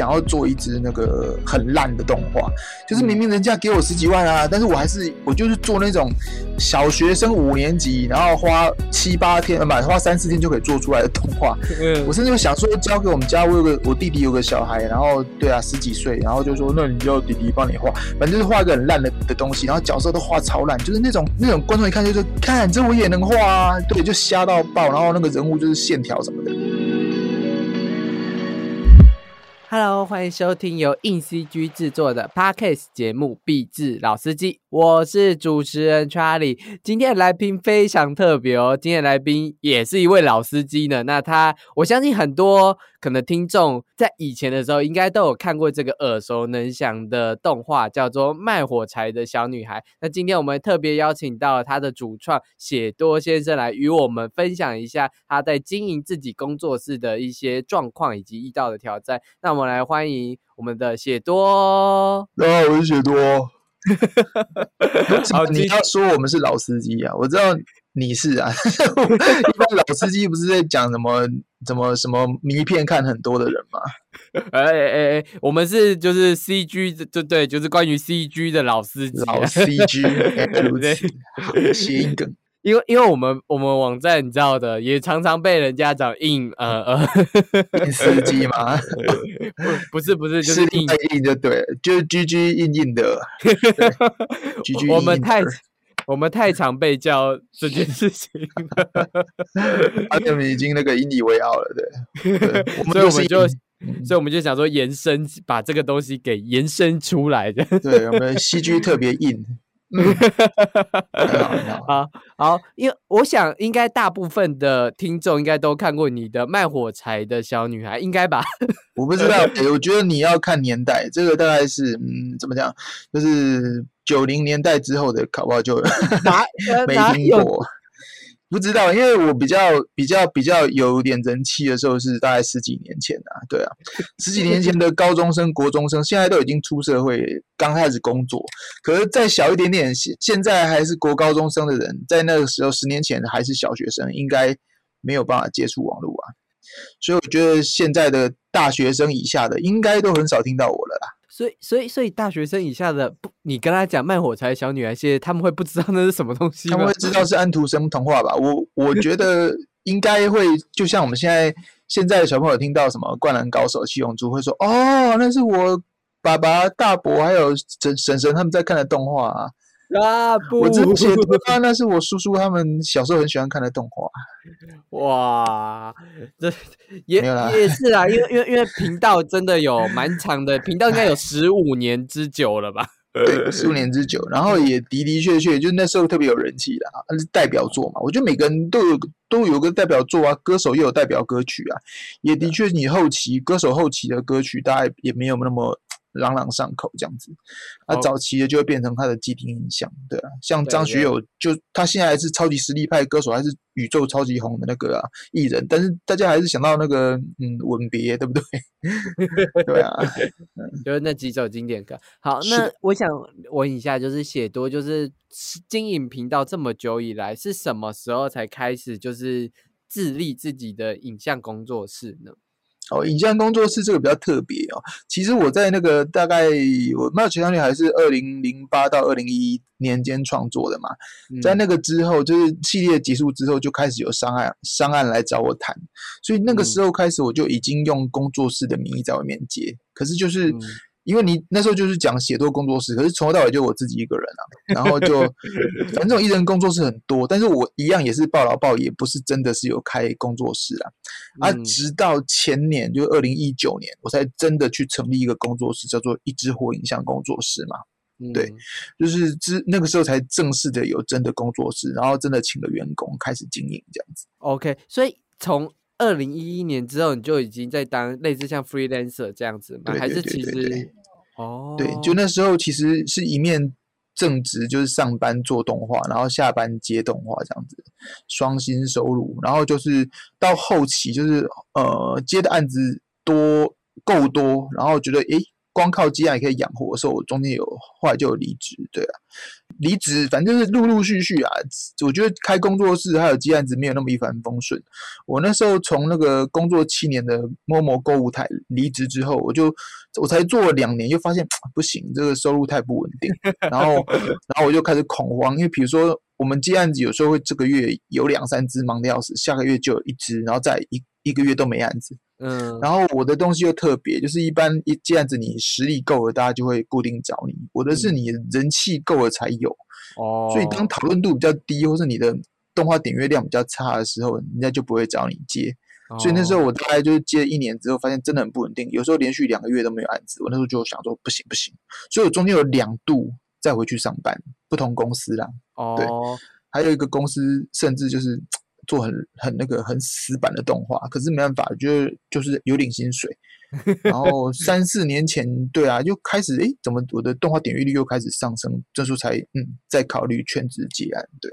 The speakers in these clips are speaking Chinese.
想要做一支那个很烂的动画，就是明明人家给我十几万啊，但是我还是我就是做那种小学生五年级，然后花七八天，呃，买花三四天就可以做出来的动画。我甚至想说交给我们家，我有个我弟弟有个小孩，然后对啊十几岁，然后就说那你就弟弟帮你画，反正就是画一个很烂的的东西，然后角色都画超烂，就是那种那种观众一看就说看这我也能画啊，对，就瞎到爆，然后那个人物就是线条什么的。Hello，欢迎收听由硬 CG 制作的 Podcast 节目《壁纸老司机》，我是主持人 Charlie。今天的来宾非常特别哦，今天的来宾也是一位老司机呢。那他，我相信很多。可能听众在以前的时候，应该都有看过这个耳熟能详的动画，叫做《卖火柴的小女孩》。那今天我们特别邀请到他的主创写多先生来与我们分享一下他在经营自己工作室的一些状况以及遇到的挑战。那我来欢迎我们的写多。大家 好，我是写多。好，你要说我们是老司机啊？我知道。你是啊，一般老司机不是在讲什么怎么什么迷片看很多的人吗？哎哎哎，我们是就是 C G，就对，就是关于 C G 的老司机，老 C G，对不对？谐音梗，因为因为我们我们网站你知道的，也常常被人家讲硬呃呃司机嘛，不是不是，就是硬硬就对，就是 G G 硬硬的 我们太。我们太常被叫这件事情，他们已经那个引以为傲了，对。所以我们就，所以我们就想说延伸，把这个东西给延伸出来的。对，我们戏剧特别硬。好好，因为我想应该大部分的听众应该都看过你的卖火柴的小女孩，应该吧？我不知道，我觉得你要看年代，这个大概是嗯，怎么讲，就是九零年代之后的，考不好就 没听过。不知道，因为我比较比较比较有点人气的时候是大概十几年前啊，对啊，十几年前的高中生、国中生，现在都已经出社会，刚开始工作。可是再小一点点，现现在还是国高中生的人，在那个时候十年前还是小学生，应该没有办法接触网络啊。所以我觉得现在的大学生以下的，应该都很少听到我了啦。所以，所以，所以，大学生以下的不，你跟他讲卖火柴小女孩，些他们会不知道那是什么东西他们会知道是安徒生童话吧？我我觉得 应该会，就像我们现在现在的小朋友听到什么《灌篮高手》《七龙珠》，会说哦，那是我爸爸、大伯还有婶婶婶他们在看的动画啊。啊不！我之前啊，那是我叔叔他们小时候很喜欢看的动画。哇，这也也是啊，因为因为因为频道真的有蛮长的，频道应该有十五年之久了吧？对，十五年之久，然后也的的确确，就那时候特别有人气的啊，那是代表作嘛。我觉得每个人都有都有个代表作啊，歌手也有代表歌曲啊，也的确你后期歌手后期的歌曲大概也没有那么。朗朗上口这样子，那早期的就会变成他的既定印象，对啊，像张学友，就他现在还是超级实力派歌手，还是宇宙超级红的那个啊艺人，但是大家还是想到那个嗯吻别，对不对？对啊，就是那几首经典歌。好，那我想问一下，就是写多，就是经营频道这么久以来，是什么时候才开始就是自立自己的影像工作室呢？哦，影像工作室这个比较特别哦。其实我在那个大概我《卖其他女还》是二零零八到二零一一年间创作的嘛，在那个之后，就是系列结束之后，就开始有商案商案来找我谈，所以那个时候开始我就已经用工作室的名义在外面接，可是就是。因为你那时候就是讲写作工作室，可是从头到尾就我自己一个人啊，然后就 反正这种艺人工作室很多，但是我一样也是报劳报，也不是真的是有开工作室啊。啊，直到前年就二零一九年，我才真的去成立一个工作室，叫做一支火影像工作室嘛。对，就是之那个时候才正式的有真的工作室，然后真的请了员工开始经营这样子。OK，所以从二零一一年之后，你就已经在当类似像 freelancer 这样子吗？还是其实哦，对，就那时候其实是一面正职，就是上班做动画，然后下班接动画这样子，双薪收入。然后就是到后期，就是呃接的案子多够多，然后觉得诶光靠接案也可以养活，所以我中间有后来就有离职，对啊。离职，反正就是陆陆续续啊。我觉得开工作室还有接案子没有那么一帆风顺。我那时候从那个工作七年的某某购物台离职之后，我就我才做了两年，又发现不行，这个收入太不稳定。然后，然后我就开始恐慌，因为比如说我们接案子有时候会这个月有两三只忙的要死，下个月就有一只，然后再一一个月都没案子。嗯，然后我的东西又特别，就是一般一这样子，你实力够了，大家就会固定找你。我的是你人气够了才有，哦，所以当讨论度比较低，或是你的动画点阅量比较差的时候，人家就不会找你接。所以那时候我大概就是接了一年之后，发现真的很不稳定，有时候连续两个月都没有案子。我那时候就想说，不行不行，所以我中间有两度再回去上班，不同公司啦。哦，对，还有一个公司甚至就是。做很很那个很死板的动画，可是没办法，就是就是有点薪水。然后三四年前，对啊，就开始哎，怎么我的动画点阅率又开始上升？这时候才嗯，在考虑全职结案。对，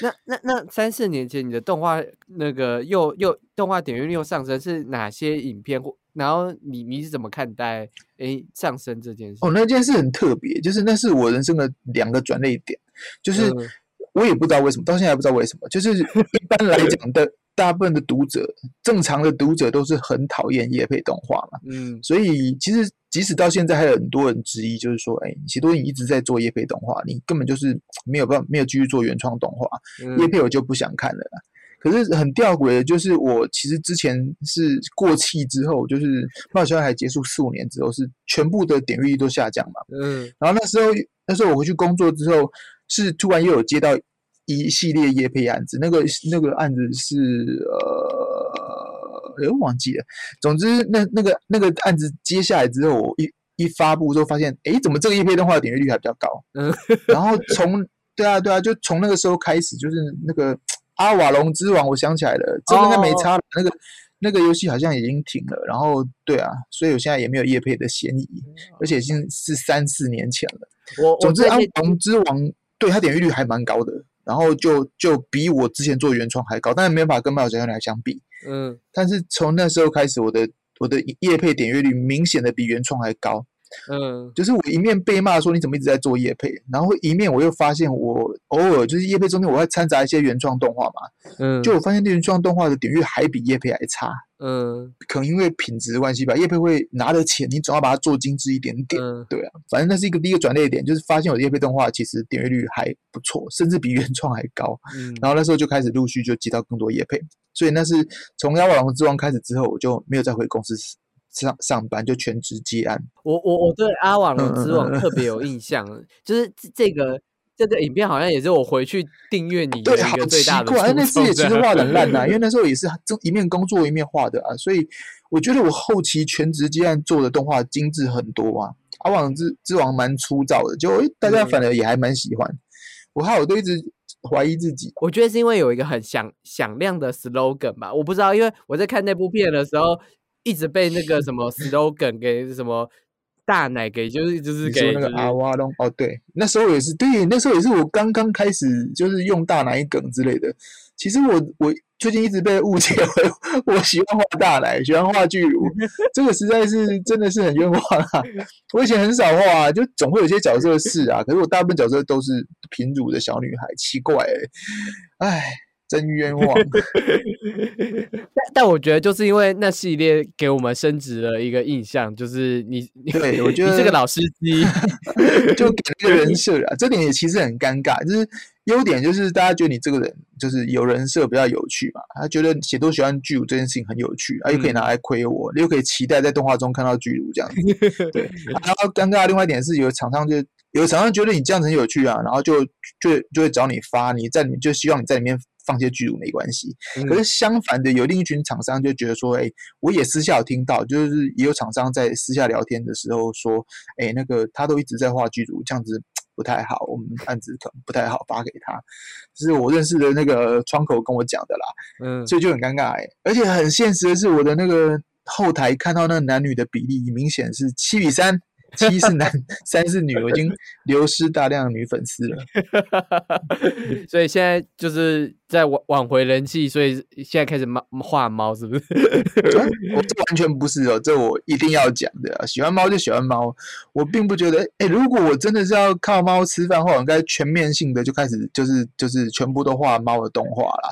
那那那三四年前，你的动画那个又又动画点阅率又上升，是哪些影片？或然后你你是怎么看待哎上升这件事？哦，那件事很特别，就是那是我人生的两个转捩点，就是。我也不知道为什么，到现在还不知道为什么。就是一般来讲的，大部分的读者，正常的读者都是很讨厌叶配动画嘛。嗯，所以其实即使到现在，还有很多人质疑，就是说，哎，其实你一直在做叶配动画，你根本就是没有办法，没有继续做原创动画。叶配我就不想看了。可是很吊诡的，就是我其实之前是过气之后，就是《冒险海》结束四五年之后，是全部的点阅率都下降嘛。嗯，然后那时候那时候我回去工作之后。是突然又有接到一系列叶配案子，那个那个案子是呃，哎，忘记了。总之，那那个那个案子接下来之后，我一一发布之后，发现，哎，怎么这个叶配动画的点阅率还比较高？嗯，然后从对啊对啊，就从那个时候开始，就是那个阿瓦隆之王，我想起来了，这应该没差了。那个那个游戏好像已经停了。然后对啊，所以我现在也没有叶配的嫌疑，而且已经是三四年前了。我总之，阿瓦隆之王。对它点阅率还蛮高的，然后就就比我之前做原创还高，但是没办法跟《麦小来相比。嗯，但是从那时候开始，我的我的叶配点阅率明显的比原创还高。嗯，就是我一面被骂说你怎么一直在做叶配，然后一面我又发现我偶尔就是叶配中间我会掺杂一些原创动画嘛，嗯，就我发现原创动画的点阅还比叶配还差，嗯，可能因为品质关系吧，叶配会拿的钱，你总要把它做精致一点点，对啊，反正那是一个第一个转捩点，就是发现我的叶配动画其实点阅率还不错，甚至比原创还高，嗯，然后那时候就开始陆续就接到更多叶配，所以那是从《妖王之王》开始之后，我就没有再回公司。上上班就全职接案。我我我对阿瓦隆之王特别有印象，就是这个这个影片好像也是我回去订阅你对，好奇怪，那次也其实画的很烂呐，因为那时候也是一面工作一面画的啊，所以我觉得我后期全职接案做的动画精致很多啊。阿瓦隆之之王蛮粗糙的，就大家反而也还蛮喜欢。我还有都一直怀疑自己，我觉得是因为有一个很响响亮的 slogan 吧，我不知道，因为我在看那部片的时候。一直被那个什么 slogan 给什么大奶给就是就是给那个阿瓦隆哦对，那时候也是对，那时候也是我刚刚开始就是用大奶梗之类的。其实我我最近一直被误解为我喜欢画大奶，喜欢画巨乳，这个实在是真的是很冤枉啊！我以前很少画，就总会有些角色是啊，可是我大部分角色都是平乳的小女孩，奇怪哎，唉。真冤枉！但但我觉得就是因为那系列给我们升值了一个印象，就是你对我觉得这个老司机 就给一个人设啊，这点也其实很尴尬。就是优点就是大家觉得你这个人就是有人设比较有趣嘛，他觉得写都喜欢巨乳这件事情很有趣，啊又可以拿来亏我，又可以期待在动画中看到巨乳这样子。对，然后尴尬另外一点是有厂商就有厂商觉得你这样子很有趣啊，然后就就就会找你发，你在里面就希望你在里面。放些巨乳没关系，可是相反的，有另一群厂商就觉得说，哎，我也私下有听到，就是也有厂商在私下聊天的时候说，哎，那个他都一直在画巨乳，这样子不太好，我们案子可能不太好发给他。这是我认识的那个窗口跟我讲的啦，嗯，所以就很尴尬，哎，而且很现实的是，我的那个后台看到那男女的比例明显是七比三。七是男，三是女，我已经流失大量女粉丝了。所以现在就是在挽挽回人气，所以现在开始猫画猫，是不是？我这完全不是哦，这我一定要讲的。喜欢猫就喜欢猫，我并不觉得，哎，如果我真的是要靠猫吃饭的话，应该全面性的就开始就是就是全部都画猫的动画啦。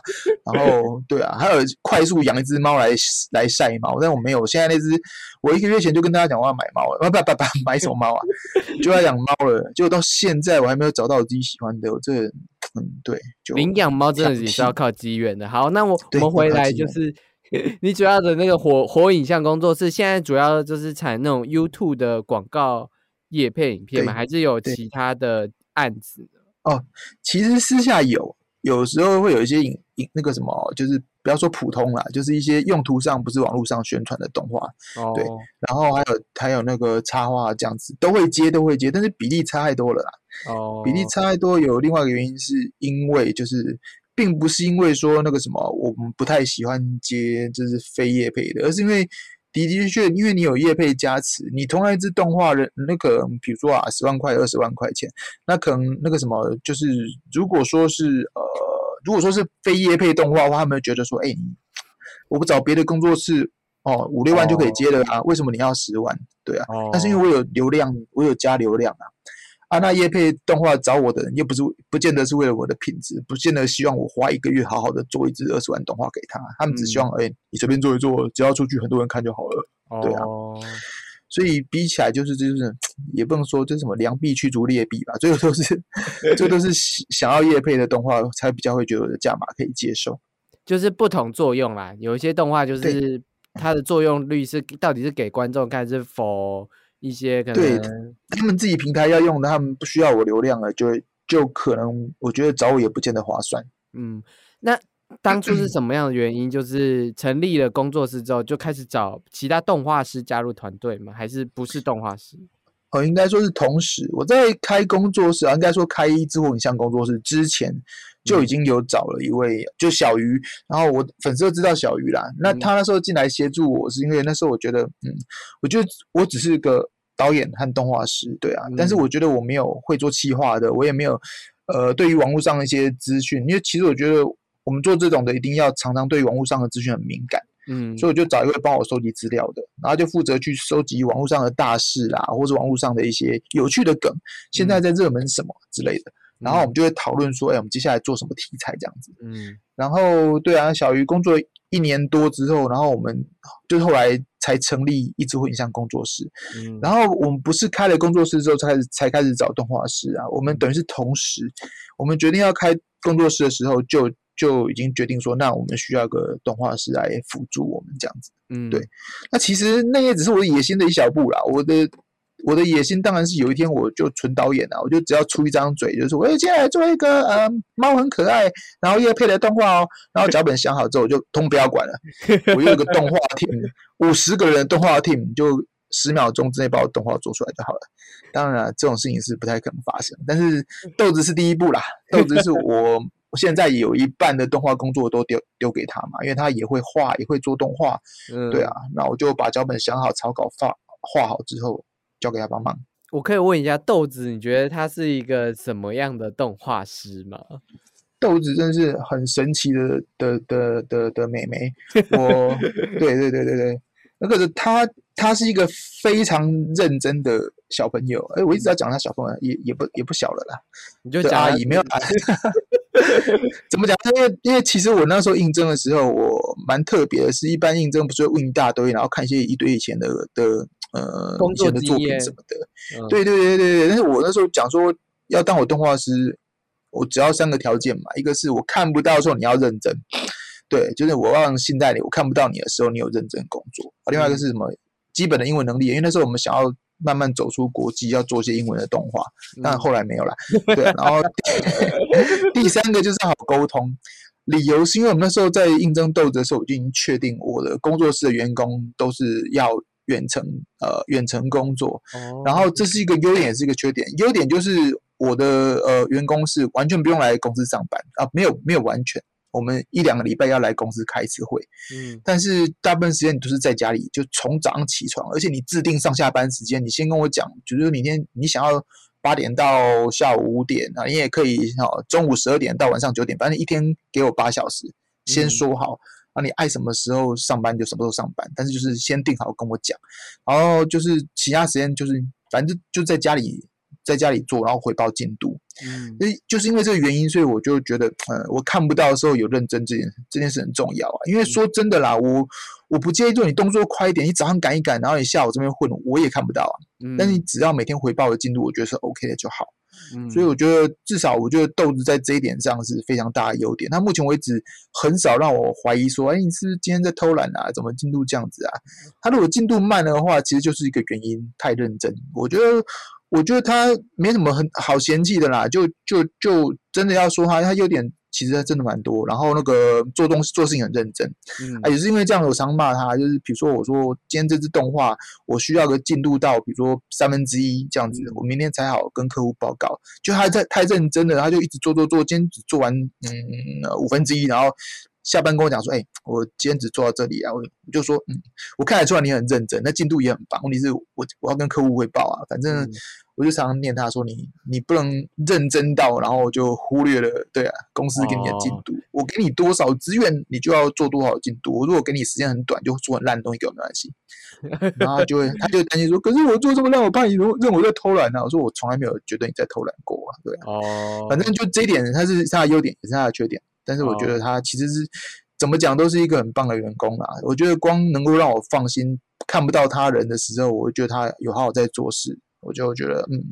然后对啊，还有快速养一只猫来来晒猫，但我没有。现在那只，我一个月前就跟大家讲我要买猫了，不不不不，买什么猫啊？就要养猫了，结果到现在我还没有找到我自己喜欢的，我这嗯对，领养猫真的也是要靠机缘的。好，那我我们回来就是 你主要的那个火火影像工作室，现在主要就是产那种 YouTube 的广告叶配影片吗？还是有其他的案子？哦，其实私下有，有时候会有一些影影那个什么，就是不要说普通啦，就是一些用途上不是网络上宣传的动画，对，然后还有还有那个插画这样子都会接都会接，但是比例差太多了啦。哦，比例差太多有另外一个原因，是因为就是并不是因为说那个什么我们不太喜欢接就是非业配的，而是因为的的确确因为你有业配加持，你同样一支动画人那个比如说啊十万块二十万块钱，那可能那个什么就是如果说是呃如果说是非叶配动画的话，他们觉得说哎我不找别的工作室哦五六万就可以接了啊，为什么你要十万？对啊，但是因为我有流量，我有加流量啊。啊，那叶配动画找我的人又不是不见得是为了我的品质，不见得希望我花一个月好好的做一支二十万动画给他，他们只希望哎，你随便做一做，只要出去很多人看就好了，对啊。所以比起来就是就是也不能说这什么良币驱逐劣币吧，这个都是这都是想要叶配的动画才比较会觉得价码可以接受，就是不同作用啦。有一些动画就是它的作用率是到底是给观众看是否。一些可能对他们自己平台要用的，他们不需要我流量了，就就可能我觉得找我也不见得划算。嗯，那当初是什么样的原因？就是成立了工作室之后，就开始找其他动画师加入团队吗？还是不是动画师？哦，应该说是同时，我在开工作室啊，应该说开一之后影像工作室之前就已经有找了一位，就小鱼。然后我粉丝都知道小鱼啦。那他那时候进来协助我是因为那时候我觉得，嗯，我觉得我只是个导演和动画师，对啊。但是我觉得我没有会做企划的，我也没有呃，对于网络上的一些资讯，因为其实我觉得我们做这种的一定要常常对网络上的资讯很敏感。嗯，所以我就找一位帮我收集资料的，然后就负责去收集网络上的大事啦，或者网络上的一些有趣的梗，现在在热门什么之类的，然后我们就会讨论说，哎，我们接下来做什么题材这样子。嗯，然后对啊，小鱼工作一年多之后，然后我们就后来才成立一直会影像工作室。嗯，然后我们不是开了工作室之后才开始才开始找动画师啊，我们等于是同时，我们决定要开工作室的时候就。就已经决定说，那我们需要个动画师来辅助我们这样子。嗯，对。那其实那也只是我的野心的一小步啦。我的我的野心当然是有一天我就纯导演了，我就只要出一张嘴，就是我接下来做一个呃猫很可爱，然后叶配的动画哦，然后脚本想好之后我就通不要管了。我有个动画 team，五十个人的动画 team，就十秒钟之内把我动画做出来就好了。当然这种事情是不太可能发生，但是豆子是第一步啦，豆子是我。我现在有一半的动画工作都丢丢给他嘛，因为他也会画，也会做动画，嗯对啊，那我就把脚本想好、草稿发画好之后，交给他帮忙。我可以问一下豆子，你觉得他是一个什么样的动画师吗？豆子真是很神奇的的的的的美眉，我，对对对对对。那个是他，他是一个非常认真的小朋友。哎，我一直在讲他小朋友，也也不也不小了啦。你就讲阿姨没有？怎么讲？因为因为其实我那时候应征的时候，我蛮特别的，是一般应征不是会问一大堆，然后看一些一堆以前的的呃以前的作品什么的。对对对对对。但是我那时候讲说要当我动画师，我只要三个条件嘛，一个是我看不到的时候你要认真。对，就是我让信在你，我看不到你的时候，你有认真工作。另外一个是什么？基本的英文能力，因为那时候我们想要慢慢走出国际，要做一些英文的动画，但后来没有了。对，然后 第三个就是好沟通。理由是因为我们那时候在应征豆子的时候，我就已经确定我的工作室的员工都是要远程呃远程工作。哦。然后这是一个优点，也是一个缺点。优点就是我的呃员工是完全不用来公司上班啊，没有没有完全。我们一两个礼拜要来公司开一次会，嗯，但是大部分时间你都是在家里，就从早上起床，而且你制定上下班时间，你先跟我讲，就是明天你想要八点到下午五点啊，你也可以哦，中午十二点到晚上九点，反正一天给我八小时，先说好。啊，你爱什么时候上班就什么时候上班，但是就是先定好跟我讲，然后就是其他时间就是反正就在家里在家里做，然后回报进度。嗯，就是因为这个原因，所以我就觉得，呃，我看不到的时候有认真这件这件事很重要啊。因为说真的啦，我我不介意做你动作快一点，你早上赶一赶，然后你下午这边混，我也看不到啊。嗯，但是你只要每天回报的进度，我觉得是 OK 的就好。嗯，所以我觉得至少我觉得豆子在这一点上是非常大的优点。那目前为止很少让我怀疑说，哎，你是不是今天在偷懒啊？怎么进度这样子啊？他如果进度慢的话，其实就是一个原因，太认真。我觉得。我觉得他没什么很好嫌弃的啦，就就就真的要说他，他优点其实真的蛮多。然后那个做东西做事情很认真，嗯，啊，也是因为这样，我常骂他，就是比如说我说今天这支动画我需要个进度到，比如说三分之一这样子，我明天才好跟客户报告。就他在太认真了，他就一直做做做，今天只做完嗯五分之一，然后。下班跟我讲说，哎，我今天只做到这里啊，我就说，嗯，我看得出来你很认真，那进度也很棒。问题是我我要跟客户汇报啊，反正我就常常念他说，你你不能认真到，然后就忽略了，对啊，公司给你的进度，我给你多少资源，你就要做多少进度。我如果给你时间很短，就做很烂的东西给我没关系。然后就会他就担心说，可是我做这么烂，我怕你认认我在偷懒啊。我说我从来没有觉得你在偷懒过啊，对啊。哦，反正就这一点，他是他的优点，也是他的缺点。但是我觉得他其实是怎么讲都是一个很棒的员工啦。我觉得光能够让我放心看不到他人的时候，我觉得他有好好在做事，我就觉得嗯，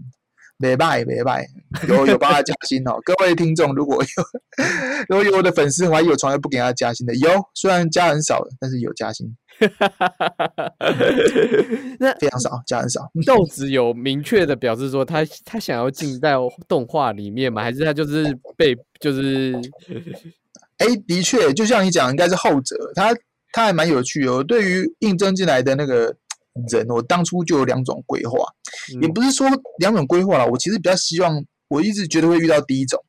没拜没拜，有有帮他加薪哦。各位听众，如果有 如果有我的粉丝怀疑我从来不给他加薪的，有虽然加很少，但是有加薪。那非常少，加很少。豆子有明确的表示说他他想要进到动画里面吗？还是他就是被就是？哎，的确，就像你讲，应该是后者。他他还蛮有趣哦。对于应征进来的那个人，我当初就有两种规划，也不是说两种规划了。我其实比较希望，我一直觉得会遇到第一种，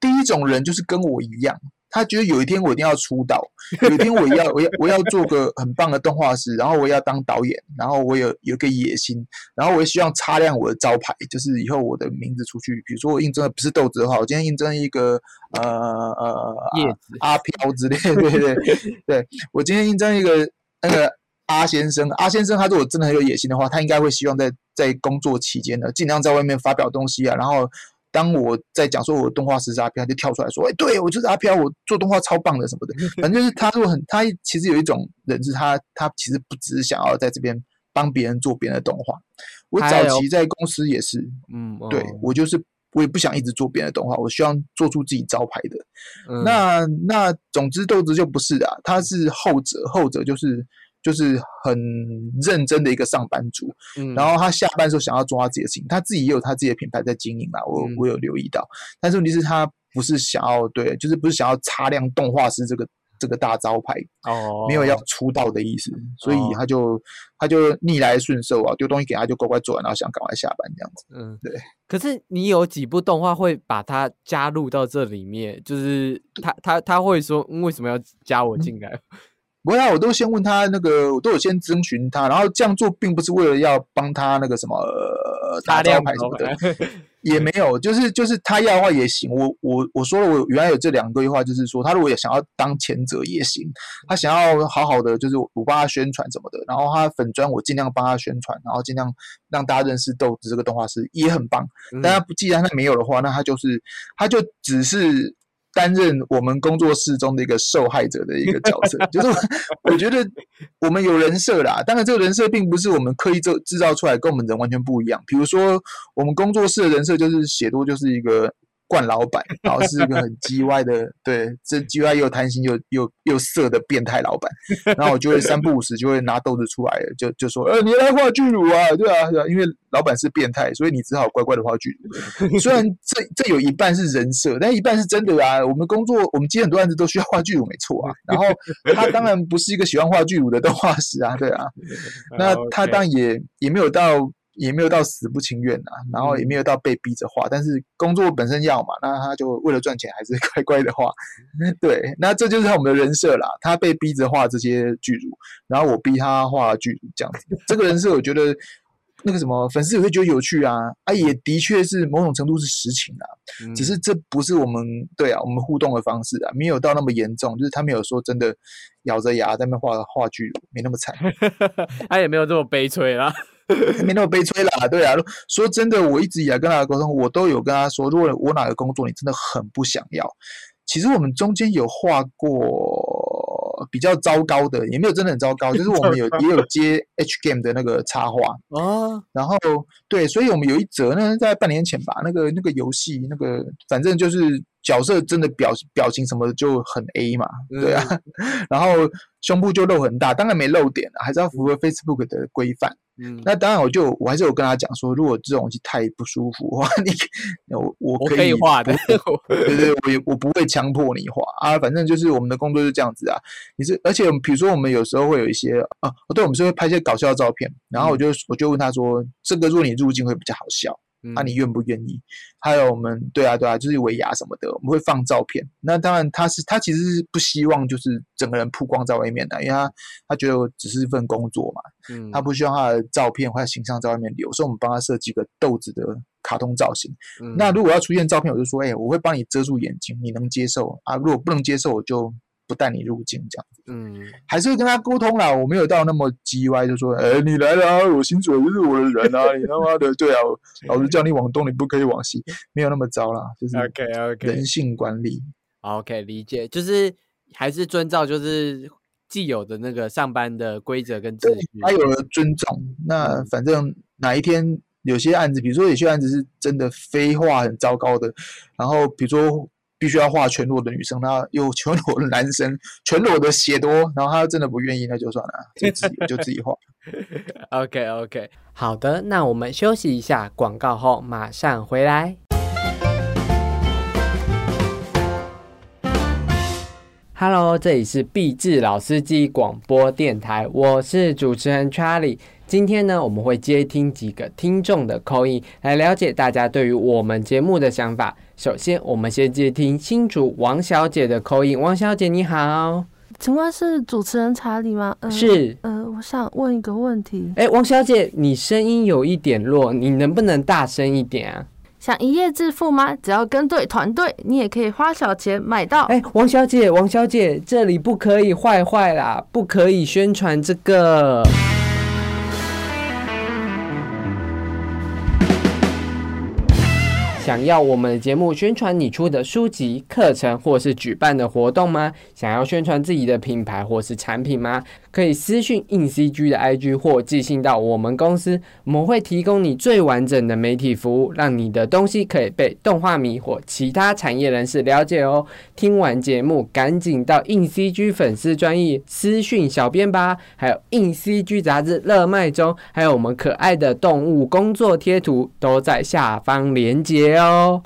第一种人就是跟我一样。他觉得有一天我一定要出道，有一天我要我要我要做个很棒的动画师，然后我要当导演，然后我有有个野心，然后我也希望擦亮我的招牌，就是以后我的名字出去，比如说我应征的不是豆子的话，我今天应征一个呃呃叶子阿飘之类，对对对，我今天应征一个那个阿先生，阿先生他如果真的很有野心的话，他应该会希望在在工作期间呢，尽量在外面发表东西啊，然后。当我在讲说我的动画师是阿飘，他就跳出来说：“哎，对我就是阿飘，我做动画超棒的什么的。”反正就是他如果很，他其实有一种人是他，他其实不只是想要在这边帮别人做别人的动画。我早期在公司也是，嗯，对我就是我也不想一直做别人的动画，我希望做出自己招牌的。那那总之豆子就不是啊，他是后者，后者就是。就是很认真的一个上班族，嗯。然后他下班时候想要做他自己的事情，他自己也有他自己的品牌在经营嘛，我我有留意到，但是问题是，他不是想要对，就是不是想要擦亮动画师这个这个大招牌哦，没有要出道的意思，所以他就他就逆来顺受啊，丢东西给他就乖乖做完，然后想赶快下班这样子，嗯，对。可是你有几部动画会把它加入到这里面，就是他他他会说为什么要加我进来？不会啊，我都先问他那个，我都有先征询他，然后这样做并不是为了要帮他那个什么打招牌什么的，也没有，就是就是他要的话也行。我我我说了，我原来有这两个规划，就是说他如果也想要当前者也行，他想要好好的就是我帮他宣传什么的，然后他粉砖我尽量帮他宣传，然后尽量让大家认识豆子这个动画师也很棒。但他不既然他没有的话，那他就是他就只是。担任我们工作室中的一个受害者的一个角色，就是我觉得我们有人设啦，当然这个人设并不是我们刻意制制造出来，跟我们人完全不一样。比如说，我们工作室的人设就是写多就是一个。惯老板，然后是一个很叽歪的，对，这叽歪又贪心又又又色的变态老板。然后我就会三不五时就会拿豆子出来，就就说，呃，你来画巨乳啊，对啊，对啊，因为老板是变态，所以你只好乖乖的画巨乳。虽然这这有一半是人设，但一半是真的啊。我们工作，我们接很多案子都需要画巨乳，没错啊。然后他当然不是一个喜欢画巨乳的动画师啊，对啊。那他当然也也没有到。也没有到死不情愿呐，然后也没有到被逼着画，但是工作本身要嘛，那他就为了赚钱还是乖乖的画。对，那这就是我们的人设啦。他被逼着画这些剧组，然后我逼他画剧组这样子。这个人设我觉得那个什么粉丝也会觉得有趣啊，啊，也的确是某种程度是实情啊，只是这不是我们对啊，我们互动的方式啊，没有到那么严重，就是他没有说真的咬着牙在那画画剧，没那么惨，他也没有这么悲催啦，没那么悲催啦，对啊，说真的，我一直以来跟他沟通，我都有跟他说，如果我哪个工作你真的很不想要，其实我们中间有画过。比较糟糕的也没有真的很糟糕，就是我们有 也有接 H game 的那个插画哦，然后对，所以我们有一则呢，在半年前吧，那个那个游戏那个反正就是角色真的表表情什么就很 A 嘛，对啊，然后胸部就露很大，当然没露点，还是要符合 Facebook 的规范。嗯，那当然，我就我还是有跟他讲说，如果这种东西太不舒服的话，你我我可以画的，对对，我也我不会强迫你画啊，反正就是我们的工作是这样子啊。你是，而且比如说我们有时候会有一些啊，对，我们是会拍一些搞笑照片，然后我就我就问他说，这个如果你入镜会比较好笑。那你愿不愿意？还有我们对啊对啊，就是尾牙什么的，我们会放照片。那当然他是他其实是不希望就是整个人曝光在外面的，因为他他觉得只是一份工作嘛，嗯，他不希望他的照片或者形象在外面流，所以我们帮他设计个豆子的卡通造型。那如果要出现照片，我就说，哎，我会帮你遮住眼睛，你能接受啊？如果不能接受，我就。不带你入境这样子，嗯，还是会跟他沟通啦。我没有到那么叽歪，就说，哎，你来了，我新主就是我的人啊，你他妈的，对啊，老子叫你往东，你不可以往西，没有那么糟啦，就是 OK OK 人性管理，OK 理解，就是还是遵照就是既有的那个上班的规则跟秩序，他有了尊重。那反正哪一天有些案子，比如说有些案子是真的非话很糟糕的，然后比如说。必须要画全裸的女生，他又全裸的男生，全裸的血多，然后他真的不愿意，那就算了，就自己 就自己画。OK OK，好的，那我们休息一下，广告后马上回来。Hello，这里是毕志老司机广播电台，我是主持人 Charlie。今天呢，我们会接听几个听众的口音，来了解大家对于我们节目的想法。首先，我们先接听新主王小姐的口音。王小姐，你好，请问是主持人查理吗？是。呃，我想问一个问题。哎，王小姐，你声音有一点弱，你能不能大声一点啊？想一夜致富吗？只要跟对团队，你也可以花小钱买到。哎，王小姐，王小姐，这里不可以坏坏啦，不可以宣传这个。想要我们的节目宣传你出的书籍、课程，或是举办的活动吗？想要宣传自己的品牌或是产品吗？可以私讯硬 CG 的 IG 或寄信到我们公司，我们会提供你最完整的媒体服务，让你的东西可以被动画迷或其他产业人士了解哦。听完节目，赶紧到硬 CG 粉丝专业私讯小编吧。还有硬 CG 杂志热卖中，还有我们可爱的动物工作贴图都在下方连接哦。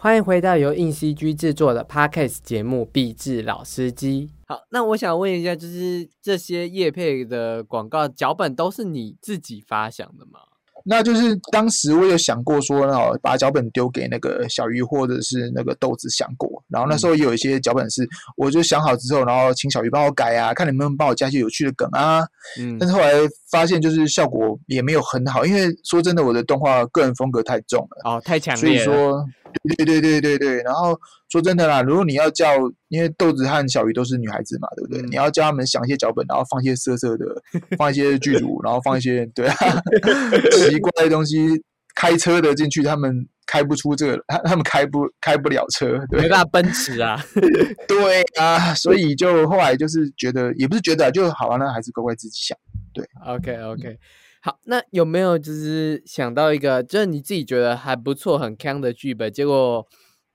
欢迎回到由硬 CG 制作的 Podcast 节目《壁纸老司机》。好，那我想问一下，就是这些叶配的广告脚本都是你自己发想的吗？那就是当时我有想过说，哦，把脚本丢给那个小鱼或者是那个豆子想过，然后那时候也有一些脚本是，我就想好之后，然后请小鱼帮我改啊，看能不能帮我加一些有趣的梗啊。嗯，但是后来发现就是效果也没有很好，因为说真的，我的动画个人风格太重了，哦，太强烈，所以说。对对对对对，然后说真的啦，如果你要叫，因为豆子和小鱼都是女孩子嘛，对不对？你要叫他们想一些脚本，然后放一些色色的，放一些剧组，然后放一些对啊 奇怪的东西，开车的进去，他们开不出这个，他他们开不开不了车，没办法奔驰啊。对啊，所以就后来就是觉得，也不是觉得就好了，那还是乖乖自己想。对，OK OK。好，那有没有就是想到一个，就是你自己觉得还不错、很坑的剧本，结果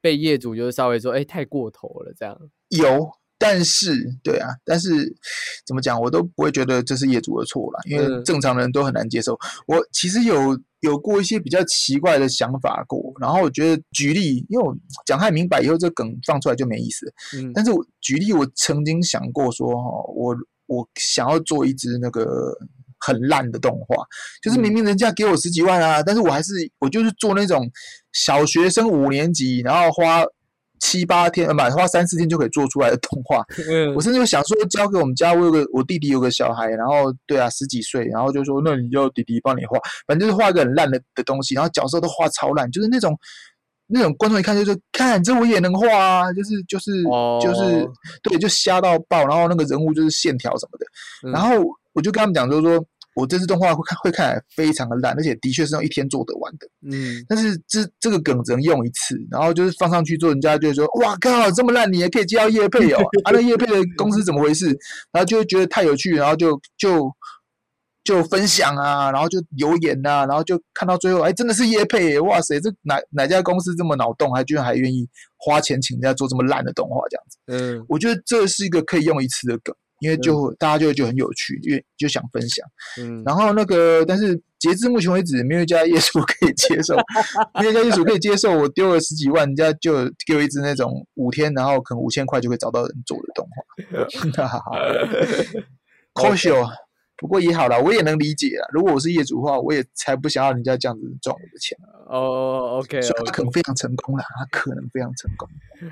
被业主就是稍微说，哎，太过头了这样？有，但是对啊，但是怎么讲，我都不会觉得这是业主的错啦，因为正常人都很难接受。我其实有有过一些比较奇怪的想法过，然后我觉得举例，因为我讲太明白以后，这梗放出来就没意思。嗯，但是我举例，我曾经想过说，哈，我我想要做一只那个。很烂的动画，就是明明人家给我十几万啊，但是我还是我就是做那种小学生五年级，然后花七八天，呃，不，花三四天就可以做出来的动画。嗯。我甚至有想说交给我们家，我有个我弟弟有个小孩，然后对啊十几岁，然后就说那你就弟弟帮你画，反正就是画一个很烂的的东西，然后角色都画超烂，就是那种那种观众一看就说看这我也能画啊，就是就是、就是哦。对，就瞎到爆，然后那个人物就是线条什么的，嗯。然后我就跟他们讲，就是说我这次动画会看会看来非常的烂，而且的确是用一天做得完的。嗯，但是这这个梗只能用一次，然后就是放上去之后，人家就会说：“哇靠，这么烂你也可以接到叶配哦！啊，那叶配的公司怎么回事？”然后就会觉得太有趣，然后就就就分享啊，然后就留言啊，然后就看到最后，哎，真的是叶配耶！哇塞，这哪哪家公司这么脑洞，还居然还愿意花钱请人家做这么烂的动画这样子？嗯我觉得这是一个可以用一次的梗，因为就、大家就就很有趣，因为就想分享。嗯，然后那个，但是截至目前为止，没有一家业主 可以接受，没有一家业主可以接受我丢了十几万，人家就给我一只那种五天，然后可能五千块就可以找到人做的动画。科学，不过也好了，我也能理解啊。如果我是业主的话，我也才不想要人家这样子赚我的钱。哦，OK 所以他可能非常成功了，他可能非常成功。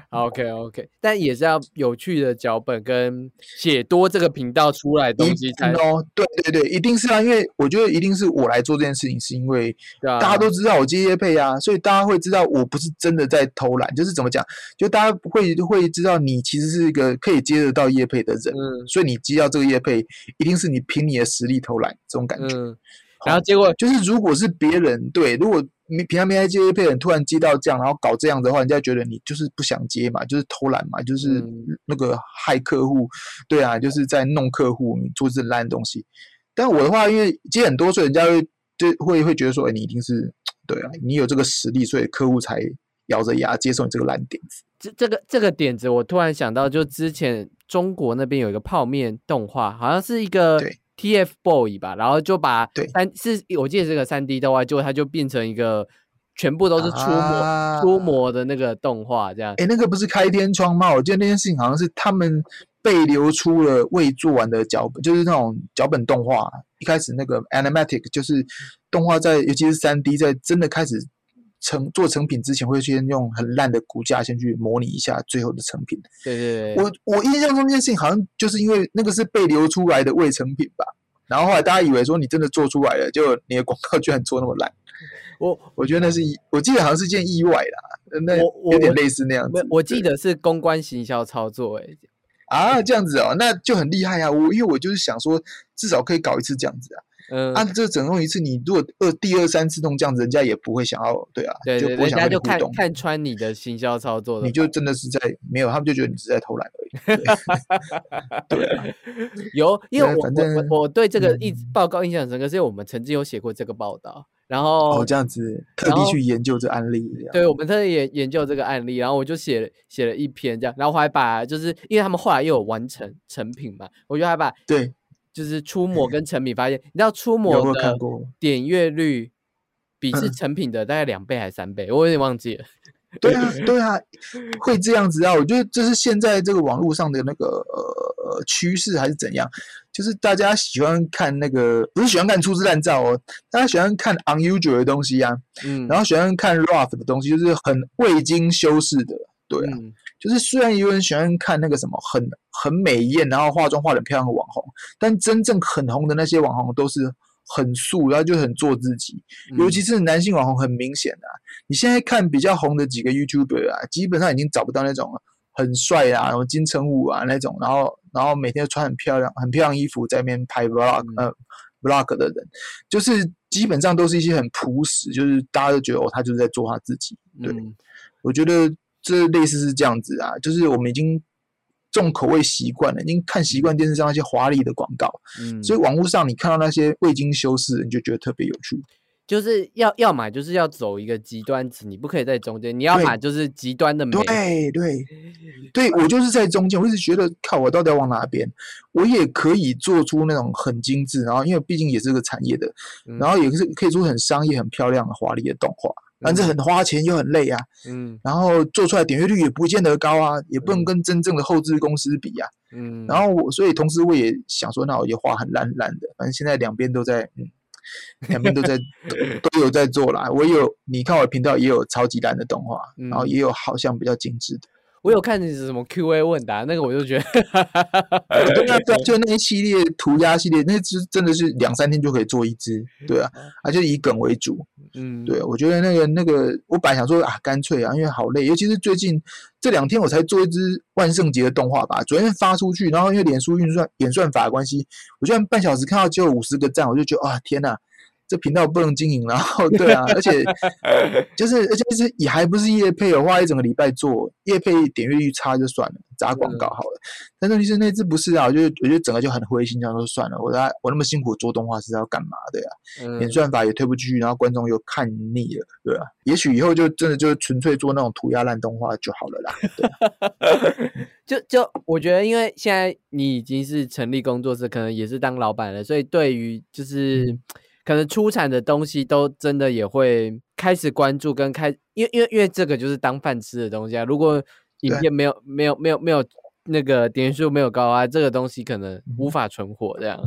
OK OK，但也是要有趣的脚本跟写多这个频道出来的东西才哦，对对对，一定是啊，因为我觉得一定是我来做这件事情，是因为大家都知道我接业配啊，所以大家会知道我不是真的在偷懒，就是怎么讲，就大家会会知道你其实是一个可以接得到业配的人，嗯所以你接到这个业配，一定是你凭你的实力偷懒这种感觉。嗯，然后结果就是如果是别人对，如果你平常没在接业配的人突然接到这样，然后搞这样的话，人家觉得你就是不想接嘛，就是偷懒嘛，就是嗯那个害客户，对啊，就是在弄客户，你做这烂东西。但我的话，因为接很多，所以人家会就会会觉得说，哎，你一定是对啊，你有这个实力，所以客户才咬着牙接受你这个烂点子。这这个这个点子，我突然想到，就之前中国那边有一个泡面动画，好像是一个对 TFBOY 吧，然后就把对三是我记得是个三 D 动画，结果它就变成一个全部都是出模、啊出模的那个动画，这样。哎，那个不是开天窗吗？我记得那件事情好像是他们被流出了未做完的脚本，就是那种脚本动画。一开始那个 animatic 就是动画在，尤其是三 D 在真的开始成做成品之前，会先用很烂的骨架先去模拟一下最后的成品。对对对，我我印象中这件事情好像就是因为那个是被流出来的未成品吧。然后后来大家以为说你真的做出来了，就你的广告居然做那么烂，我我觉得那是意我记得好像是件意外啦，那有点类似那样子。我我记得是公关行销操作、欸，啊，这样子哦，那就很厉害啊！我因为我就是想说，至少可以搞一次这样子啊。嗯，啊，这整容一次，你如果二第二三次弄这样子，人家也不会想要，对啊，对对，就不会想人家就看看穿你的行销操作的你就真的是在没有，他们就觉得你是在偷懒而已。对。有，因为我我我对这个嗯。一报告印象很深刻，是因为我们曾经有写过这个报道，然后哦，这样子特地去研究这案例，这对，我们特地研研究这个案例，然后我就写了写了一篇这样，然后我还把就是因为他们后来又有完成成品嘛，我就还把对就是出模跟成品发现，你知道出有模我有看的过点阅率比是嗯成品的大概两倍还是三倍，我有点忘记了。对啊，对啊，会这样子啊！我觉得这是现在这个网络上的那个呃呃趋势还是怎样？就是大家喜欢看那个，不是喜欢看粗制滥造哦，大家喜欢看 unusual 的东西啊，嗯，然后喜欢看 rough 的东西，就是很未经修饰的。对啊，嗯就是虽然有人喜欢看那个什么很很美艳，然后化妆化的漂亮的网红，但真正很红的那些网红都是很素，然后就很做自己。尤嗯其是男性网红，很明显的、啊，你现在看比较红的几个 YouTuber 啊，基本上已经找不到那种很帅啊，然后金城武啊那种，然后然后每天都穿很漂亮、很漂亮衣服在那边拍 vlog、嗯呃 vlog 的人，就是基本上都是一些很朴实，就是大家都觉得哦，他就是在做他自己。对，嗯我觉得这类似是这样子啊，就是我们已经重口味习惯了，已经看习惯电视上那些华丽的广告，嗯，所以网络上你看到那些未经修饰的，你就觉得特别有趣。就是要要么就是要走一个极端值，你不可以在中间，你要对么就是极端的美。对对对，我就是在中间，我一直觉得靠，我到底要往哪边？我也可以做出那种很精致，然后因为毕竟也是个产业的，嗯然后也是可以做很商业、很漂亮的华丽的动画，但是很花钱又很累啊，嗯然后做出来点阅率也不见得高啊，也不能嗯跟真正的后置公司比啊。嗯，然后我所以同时我也想说，那我也画很烂烂的，反正现在两边都在，嗯，两边都在 都都有在做啦。我有你看我的频道也有超级烂的动画，然后嗯也有好像比较精致的。我有看你什么 Q&A 问答，那个我就觉得，对啊，对啊，就那一系列涂鸦系列，那只真的是两三天就可以做一只，对啊，而且以梗为主，嗯，对，我觉得那个那个，我本来想说啊，干脆啊，因为好累，尤其是最近这两天我才做一只万圣节的动画吧，昨天发出去，然后因为脸书运算演算法的关系，我居然半小时看到只有五十个赞，我就觉得啊，天哪！这频道不能经营，然 后对啊，而且 就是而且是也还不是叶配，的话一整个礼拜做叶配，点阅率差就算了，砸广告好了。但问题是那只不是啊，我觉得我觉得整个就很灰心，这样说算了。我我那么辛苦做动画是要干嘛的呀？演算法也推不进去，然后观众又看腻了，对啊。也许以后就真的就纯粹做那种涂鸦烂动画就好了啦。就就我觉得，因为现在你已经是成立工作室，可能也是当老板了，所以对于就是。可能出产的东西都真的也会开始关注跟开，因为因为因为这个就是当饭吃的东西啊。如果影片没有没有没有没有那个点数没有高啊，这个东西可能无法存活这样。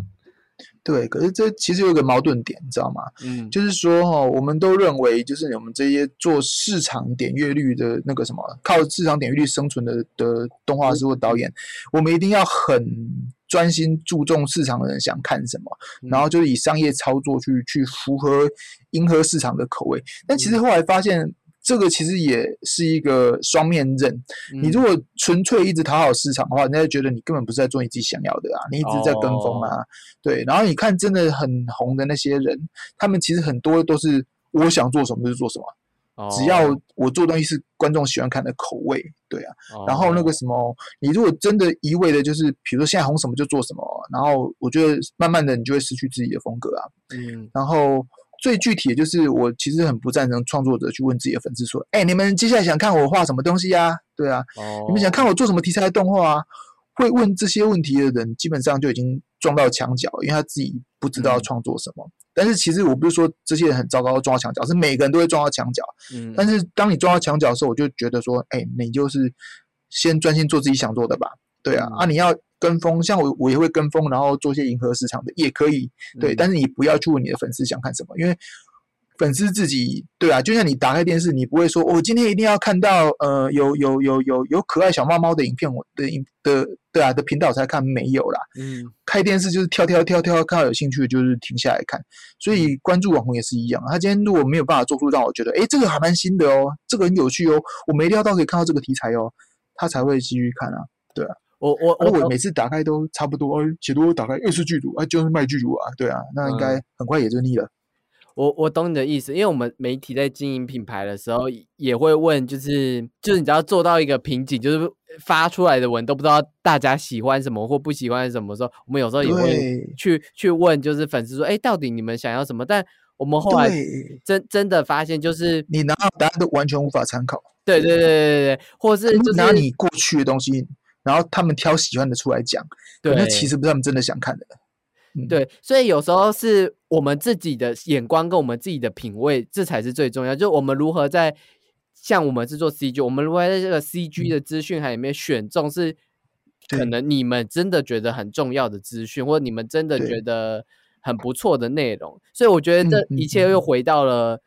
对，可是这其实有个矛盾点，你知道吗？嗯，就是说哈，我们都认为就是我们这些做市场点阅率的那个什么，靠市场点阅率生存的的动画师或导演，我们一定要很专心注重市场的人想看什么，然后就是以商业操作去去符合迎合市场的口味。但其实后来发现。这个其实也是一个双面刃。你如果纯粹一直讨好市场的话，人家就觉得你根本不是在做你自己想要的啊，你一直在跟风啊。对，然后你看真的很红的那些人，他们其实很多都是我想做什么就做什么，只要我做东西是观众喜欢看的口味，对啊。然后那个什么，你如果真的一味的就是，比如说现在红什么就做什么，然后我觉得慢慢的你就会失去自己的风格啊。嗯，然后。最具体的就是，我其实很不赞成创作者去问自己的粉丝说：“哎，你们接下来想看我画什么东西呀？对啊，你们想看我做什么题材的动画啊？”会问这些问题的人，基本上就已经撞到墙角，因为他自己不知道创作什么。但是其实我不是说这些人很糟糕撞到墙角，是每个人都会撞到墙角。嗯，但是当你撞到墙角的时候，我就觉得说：“哎，你就是先专心做自己想做的吧。”对啊，啊，你要。跟风，像我，我也会跟风，然后做些迎合市场的，也可以，对。但是你不要去问你的粉丝想看什么，因为粉丝自己，对啊，就像你打开电视，你不会说，我今天一定要看到，呃，有有有有有可爱小猫猫的影片，我的影的，对啊的频道才看，没有啦。嗯，开电视就是跳跳跳跳，看到有兴趣的就是停下来看。所以关注网红也是一样，他今天如果没有办法做出让我觉得，哎，这个还蛮新的哦，这个很有趣哦，我没料到可以看到这个题材哦，他才会继续看啊，对啊。我我我每次打开都差不多，写多打开又是剧组啊，就是卖剧组啊，对啊，那应该很快也就腻了。我我懂你的意思，因为我们媒体在经营品牌的时候，也会问，就是就是你只要做到一个瓶颈，就是发出来的文都不知道大家喜欢什么或不喜欢什么时候，我们有时候也会去去问，就是粉丝说，哎，到底你们想要什么？但我们后来真真的发现，就是你拿到答案都完全无法参考。对对对对对对，或是就是拿你过去的东西。然后他们挑喜欢的出来讲，对，那其实不是他们真的想看的。对，所以有时候是我们自己的眼光跟我们自己的品味，这才是最重要。就我们如何在像我们是做 CG，我们如何在这个 CG 的资讯海里面选中是可能你们真的觉得很重要的资讯，或者你们真的觉得很不错的内容。所以我觉得这一切又回到了。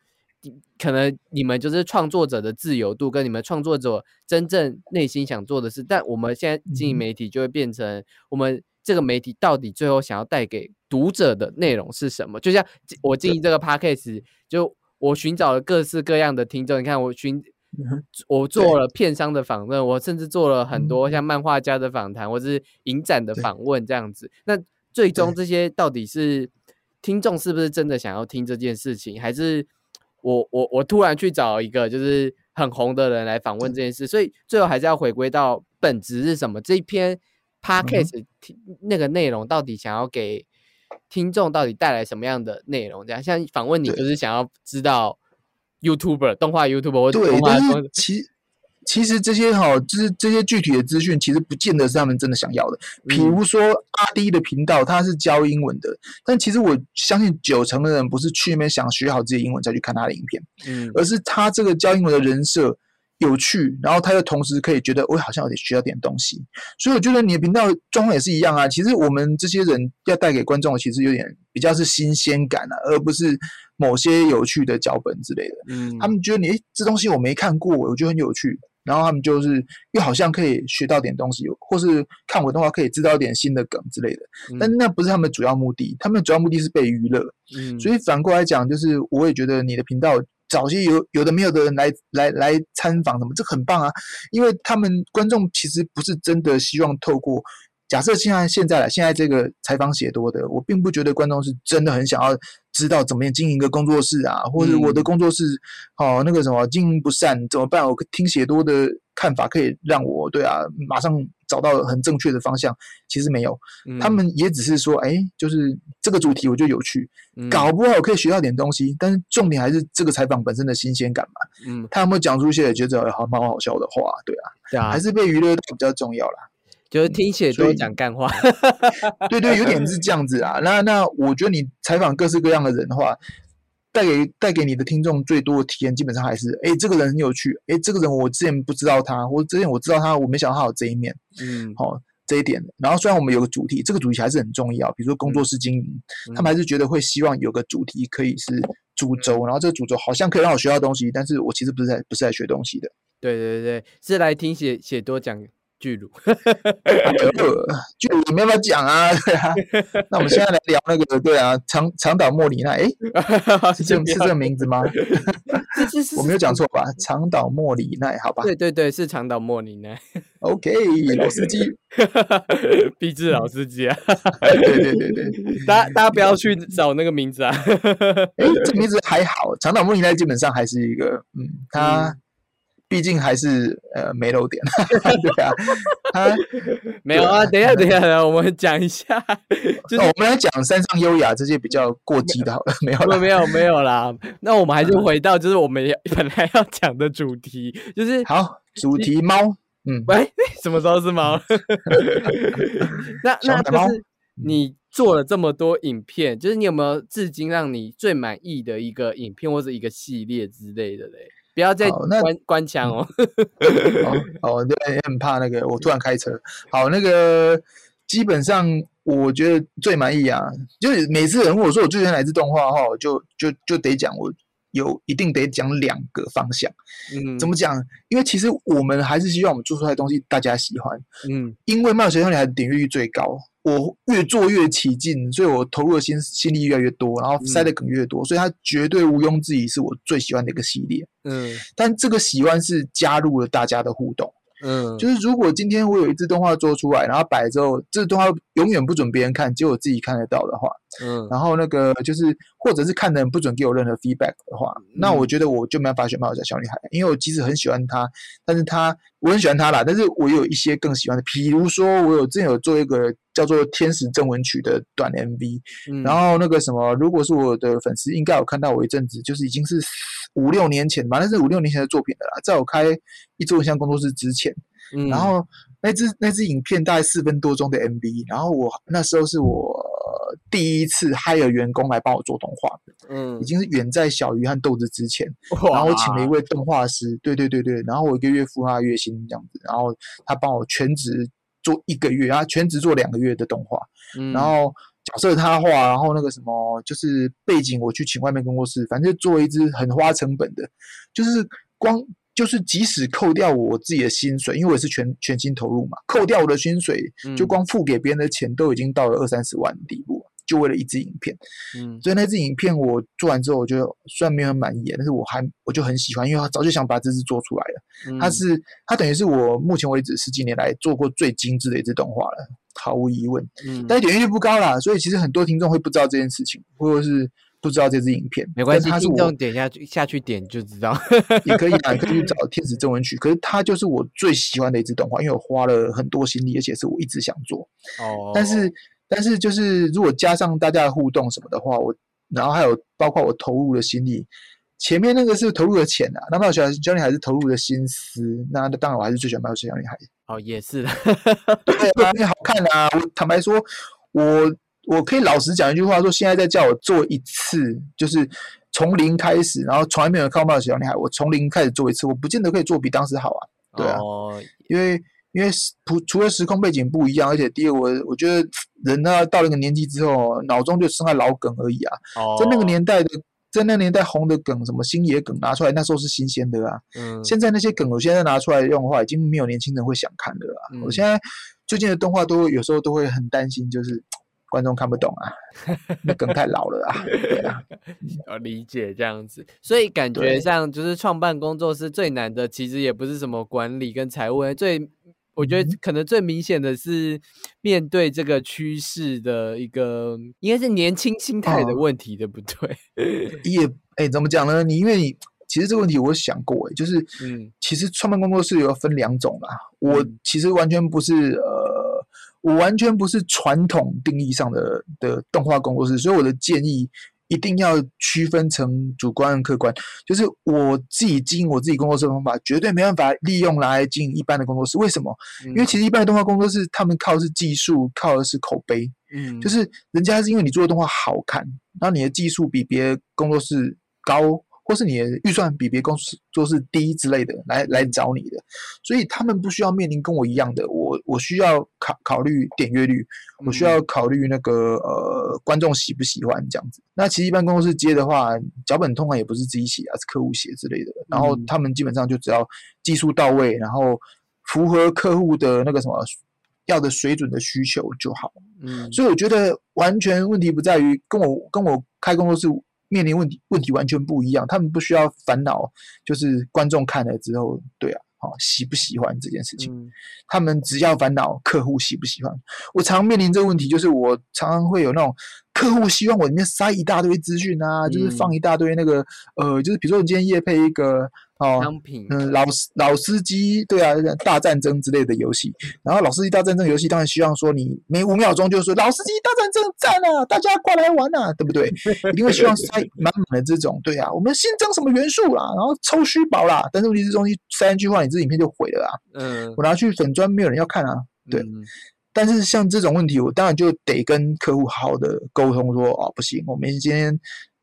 可能你们就是创作者的自由度，跟你们创作者真正内心想做的事。但我们现在经营媒体，就会变成我们这个媒体到底最后想要带给读者的内容是什么？就像我经营这个 podcast，就我寻找了各式各样的听众。你看，我寻我做了片商的访问，我甚至做了很多像漫画家的访谈，或是影展的访问这样子。那最终这些到底是听众是不是真的想要听这件事情，还是？我我我突然去找一个就是很红的人来访问这件事，所以最后还是要回归到本质是什么？这一篇 podcast 那个内容到底想要给听众到底带来什么样的内容？这样像访问你就是想要知道 YouTuber 动画 YouTuber 对，但是其其实这些哈，就是这些具体的资讯，其实不见得是他们真的想要的。比如说阿迪的频道，他是教英文的，但其实我相信九成的人不是去那边想学好自己英文再去看他的影片，嗯，而是他这个教英文的人设有趣，然后他又同时可以觉得我好像有点需要点东西。所以我觉得你的频道状况也是一样啊。其实我们这些人要带给观众的，其实有点比较是新鲜感啊，而不是某些有趣的脚本之类的。嗯，他们觉得你这东西我没看过，我觉得很有趣。然后他们就是又好像可以学到点东西，或是看我的话可以知道一点新的梗之类的。但那不是他们主要目的，他们主要目的是被娱乐。嗯，所以反过来讲，就是我也觉得你的频道找些有有的没有的人来来来参访什么，这很棒啊，因为他们观众其实不是真的希望透过。假设现在现在现在这个采访写多的，我并不觉得观众是真的很想要知道怎么样经营一个工作室啊，或者我的工作室哦那个什么经营不善怎么办？我听写多的看法可以让我对啊马上找到很正确的方向。其实没有，他们也只是说，哎，就是这个主题我觉得有趣，搞不好可以学到点东西。但是重点还是这个采访本身的新鲜感嘛。嗯，他有没有讲出一些觉得好蛮好笑的话？对啊，还是被娱乐比较重要啦。就是听写多讲干话，对对，有点是这样子啊。那那我觉得你采访各式各样的人的话，带给带给你的听众最多的体验，基本上还是，哎，这个人很有趣，哎，这个人我之前不知道他，或之前我知道他，我没想到他有这一面，嗯，好这一点。然后虽然我们有个主题，这个主题还是很重要，比如说工作室经营，他们还是觉得会希望有个主题可以是主轴，然后这个主轴好像可以让我学到东西，但是我其实不是在不是在学东西的。对对对，是来听写写多讲。巨乳，巨乳，你们要不要讲啊？对啊，那我们现在来聊那个，对啊，长长岛莫里奈，哎，是这是这个名字吗？我没有讲错吧？长岛莫里奈，好吧？对对对，是长岛莫里奈。OK，老司机，毕志老司机啊！对对对对，大家大家不要去找那个名字啊！哎，这名字还好，长岛莫里奈基本上还是一个，嗯，他。毕竟还是呃没漏点，对啊，啊？没有啊，等一下等一下，我们讲一下，就 是我们来讲山上优雅这些比较过激的，好了，没有了，没有没有啦。那我们还是回到就是我们本来要讲的主题，就是好主题猫，嗯，喂，什么时候是猫？那那就是你做了这么多影片，就是你有没有至今让你最满意的一个影片或者一个系列之类的嘞？不要再关关枪哦！哦，对，很怕那个。我突然开车，好，那个基本上我觉得最满意啊，就是每次人问我说我最喜欢哪支动画哈，就就就得讲我有一定得讲两个方向。嗯，怎么讲？因为其实我们还是希望我们做出来的东西大家喜欢。嗯，因为《冒险少女孩》的点阅率最高。我越做越起劲，所以我投入的心心力越来越多，然后塞的梗越多，所以它绝对毋庸置疑是我最喜欢的一个系列。嗯，但这个喜欢是加入了大家的互动。嗯，就是如果今天我有一支动画做出来，然后摆之后，这动画永远不准别人看，只有我自己看得到的话，嗯，然后那个就是，或者是看的人不准给我任何 feedback 的话，那我觉得我就没办法选《猫小小女孩》，因为我即使很喜欢她，但是她我很喜欢她啦，但是我有一些更喜欢的，比如说我有之前有做一个叫做《天使正文曲》的短 MV，嗯。然后那个什么，如果是我的粉丝，应该有看到我一阵子，就是已经是。五六年前吧，那是五六年前的作品了啦，在我开一周影像工作室之前，嗯。然后那支那支影片大概四分多钟的 MV，然后我那时候是我第一次 hire 员工来帮我做动画，嗯，已经是远在小鱼和豆子之前，然后我请了一位动画师，对对对对，然后我一个月付他月薪这样子，然后他帮我全职做一个月，啊全职做两个月的动画，嗯。然后。角色他画，然后那个什么，就是背景，我去请外面工作室，反正做一支很花成本的，就是光就是即使扣掉我自己的薪水，因为我是全全心投入嘛，扣掉我的薪水，就光付给别人的钱都已经到了二三十万的地步。就为了一支影片，嗯，所以那支影片我做完之后，我觉得虽然没有很满意，但是我还我就很喜欢，因为他早就想把这支做出来了。它是它等于是我目前为止十几年来做过最精致的一支动画了，毫无疑问。嗯，但是点击率不高啦，所以其实很多听众会不知道这件事情，或者是不知道这支影片。没关系，听众点下去下去点就知道，也可以啊，可以去找《天使正文曲》。可是它就是我最喜欢的一支动画，因为我花了很多心力，而且是我一直想做。哦，但是。但是就是如果加上大家的互动什么的话，我然后还有包括我投入的心力，前面那个是投入的钱啊，那么小小女孩是投入的心思，那当然我还是最喜欢《猫小女孩》。哦，也是，对啊，因为好看啊。我坦白说，我我可以老实讲一句话，说现在再叫我做一次，就是从零开始，然后从来没有看过《猫小女孩》，我从零开始做一次，我不见得可以做比当时好啊。对啊，因为。因为除除了时空背景不一样，而且第二，我我觉得人呢到了一个年纪之后，脑中就剩下老梗而已啊。在那个年代的在那年代红的梗，什么星野梗拿出来，那时候是新鲜的啊。嗯，现在那些梗，我现在拿出来用的话，已经没有年轻人会想看的了啊。嗯我现在最近的动画都有时候都会很担心，就是观众看不懂啊，那梗太老了啊。对啊，要 理解这样子，所以感觉对像就是创办工作室最难的，其实也不是什么管理跟财务，最我觉得嗯可能最明显的是面对这个趋势的一个，应该是年轻心态的哦问题，对不对？也哎，怎么讲呢？你因为你其实这个问题我想过，哎，就是嗯其实创办工作室有分两种啦。我嗯其实完全不是呃，我完全不是传统定义上的的动画工作室，所以我的建议一定要区分成主观和客观。就是我自己经营我自己工作室的方法，绝对没办法利用来经营一般的工作室。为什么？因因为其实一般的动画工作室，他们靠的是技术，靠的是口碑。嗯就是人家是因为你做的动画好看，然后你的技术比别的工作室高，或是你的预算比别公司做事低之类的，来来找你的，所以他们不需要面临跟我一样的，我我需要考考虑点阅率，我需要考虑那个呃观众喜不喜欢这样子。那其实一般公司接的话，脚本通常也不是自己写啊，是客户写之类的，然后嗯他们基本上就只要技术到位，然后符合客户的那个什么。要的水准的需求就好，嗯。所以我觉得完全问题不在于跟我跟我开工作室面临问题问题完全不一样，他们不需要烦恼，就是观众看了之后，对啊，好、喜不喜欢这件事情，嗯。他们只要烦恼客户喜不喜欢。我常面临这个问题，就是我常常会有那种客户希望我里面塞一大堆资讯啊，就是放一大堆那个呃，就是比如说你今天夜配一个哦。商品嗯，老司老司机对啊，大战争之类的游戏，然后老司机大战争游戏当然希望说你每五秒钟就说老司机大战争战啊，大家过来玩啊，对不对？一定会希望塞满满的这种，对啊，我们新增什么元素啦，然后抽虚宝啦，但是问题是东西塞进去话，你这影片就毁了啊，嗯。我拿去粉砖没有人要看啊，对。嗯。但是像这种问题，我当然就得跟客户好好的沟通说，哦，不行，我们今天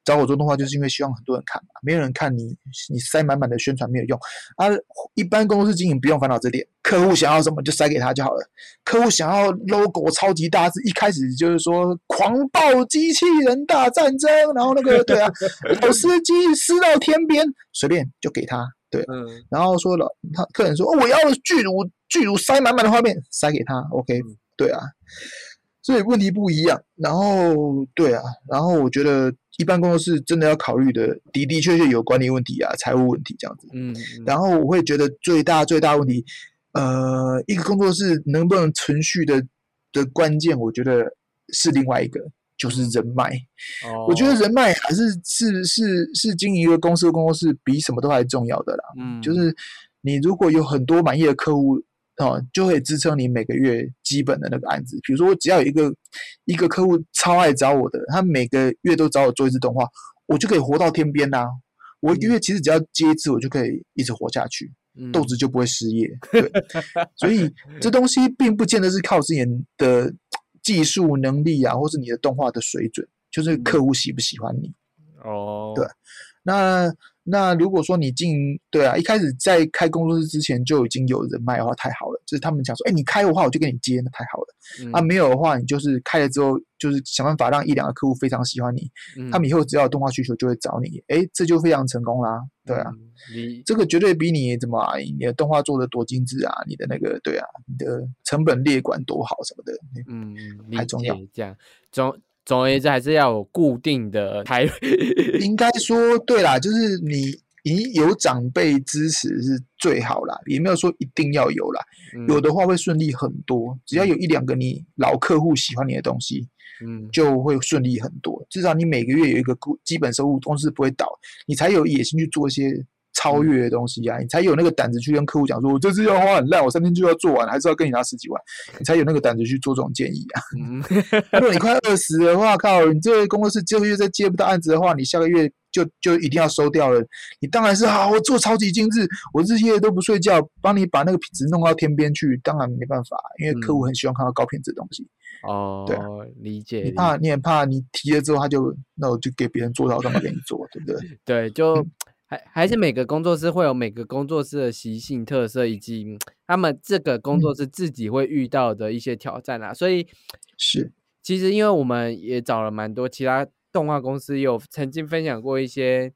找我做动画，就是因为希望很多人看嘛，没有人看你，你塞满满的宣传没有用啊。一般工作室经营不用烦恼这点，客户想要什么就塞给他就好了。客户想要 logo 超级大字，一开始就是说狂暴机器人大战争，然后那个对啊，老司机撕到天边，随便就给他，对。嗯然后说了，他客人说、哦、我要巨乳巨乳塞满满的画面，塞给他，OK，嗯对啊，所以问题不一样。然后对啊，然后我觉得一般工作室真的要考虑的的的确确有管理问题啊、财务问题这样子。嗯，然后我会觉得最大最大问题，呃，一个工作室能不能存续的的关键，我觉得是另外一个，就是人脉。后我觉得人脉还是是是是经营一个公司的工作室比什么都还重要的啦。嗯就是你如果有很多满意的客户哦，就会支撑你每个月基本的那个案子。比如说，我只要有一个一个客户超爱找我的，他每个月都找我做一次动画，我就可以活到天边啦、我一个月其实只要接一次，我就可以一直活下去，嗯豆子就不会失业。对，所以这东西并不见得是靠自己的技术能力啊，或是你的动画的水准，就是客户喜不喜欢你。哦，对那那如果说你进对啊，一开始在开工作室之前就已经有人脉的话，太好了。就是他们讲说，哎，你开的话我就给你接，那太好了。嗯啊，没有的话，你就是开了之后，就是想办法让一两个客户非常喜欢你，嗯他们以后只要有动画需求就会找你，哎，这就非常成功啦。对啊，，嗯理这个绝对比你怎么啊，你的动画做的多精致啊，你的那个对啊，你的成本列管多好什么的，嗯还重要这样总总而言之还是要有固定的台。应该说对啦，就是你你有长辈支持是最好啦，也没有说一定要有啦，嗯。有的话会顺利很多，只要有一两个你老客户喜欢你的东西，嗯。就会顺利很多。至少你每个月有一个固基本收入，公司不会倒，你才有野心去做一些超越的东西啊，你才有那个胆子去跟客户讲说，我这次要花很烂，我三天就要做完，还是要跟你拿十几万，你才有那个胆子去做这种建议啊。嗯 如果你快二十的话，靠，你这个工作室这个月再接不到案子的话，你下个月就就一定要收掉了。你当然是好，我做超级精致，我日夜都不睡觉，帮你把那个品质弄到天边去。当然没办法，因为客户很喜欢看到高品质的东西。哦，对啊理解你怕你很怕你提了之后，他就那我就给别人做到，干嘛给你做，对不对？对，就嗯 还还是每个工作室会有每个工作室的习性特色，以及嗯他们这个工嗯作室自己会遇到的一些挑战啊。所以是，其实因为我们也找了蛮多其他动画公司有曾经分享过一些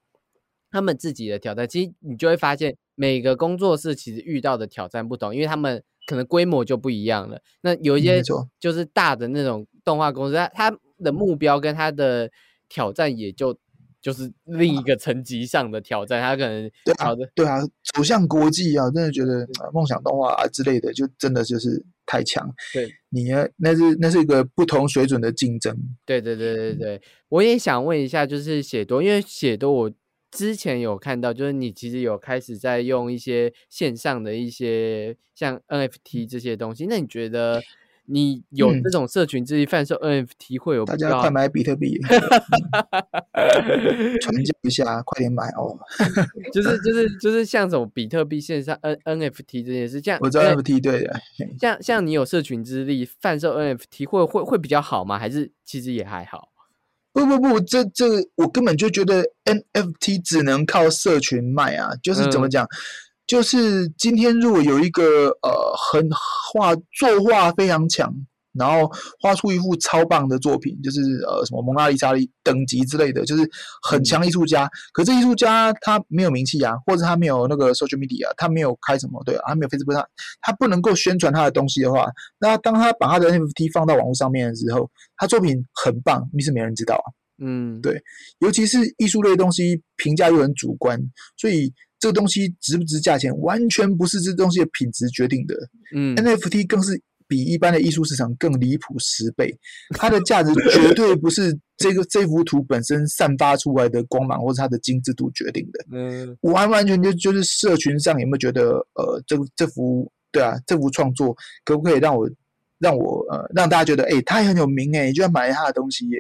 他们自己的挑战，其实你就会发现每个工作室其实遇到的挑战不同，因为他们可能规模就不一样了。那有一些就是大的那种动画公司，它它的目标跟它的挑战也就就是另一个层级上的挑战，他可能对啊挑的，对啊，走向国际啊，真的觉得呃梦想动画啊之类的，就真的就是太强。对你呢那是那是一个不同水准的竞争。对对对对对，我也想问一下，就是写多，因为写多我之前有看到，就是你其实有开始在用一些线上的一些像 NFT 这些东西，那你觉得你有嗯这种社群之力贩售 NFT 会有大家快买比特币，传教一下，快点买哦！就是就是就是像什么比特币线上 N NFT 这件事，像我知道呃 NFT 对的，像像你有社群之力贩售 NFT 会会会比较好吗？还是其实也还好？不不不，这这我根本就觉得 NFT 只能靠社群卖啊，就是怎么嗯讲？就是今天如果有一个呃很画作画非常强，然后画出一幅超棒的作品，就是呃什么蒙娜丽莎等级之类的，就是很强艺术家。可这艺术家他没有名气啊，或者他没有那个 social media，他没有开什么对啊，他没有 Facebook，他他不能够宣传他的东西的话，那当他把他的 NFT 放到网络上面的时候，他作品很棒，你是没人知道啊。嗯，对尤其是艺术类的东西，评价又很主观，所以这个东西值不值价钱，完全不是这东西的品质决定的。嗯 NFT 更是比一般的艺术市场更离谱十倍，它的价值绝对不是这个这幅图本身散发出来的光芒或者它的精致度决定的，嗯完完全全就是社群上有没有觉得呃这这幅对啊这幅创作可不可以让我让我呃让大家觉得哎、他也很有名哎、你居然买了他的东西耶、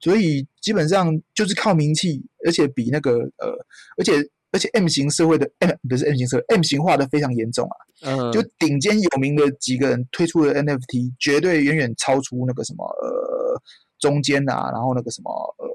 所以基本上就是靠名气，而且比那个呃，而且而且 M 型社会的 M 不是 M 型社会，M 型化的非常严重啊。嗯，就顶尖有名的几个人推出的 NFT，绝对远远超出那个什么呃中间啊，然后那个什么呃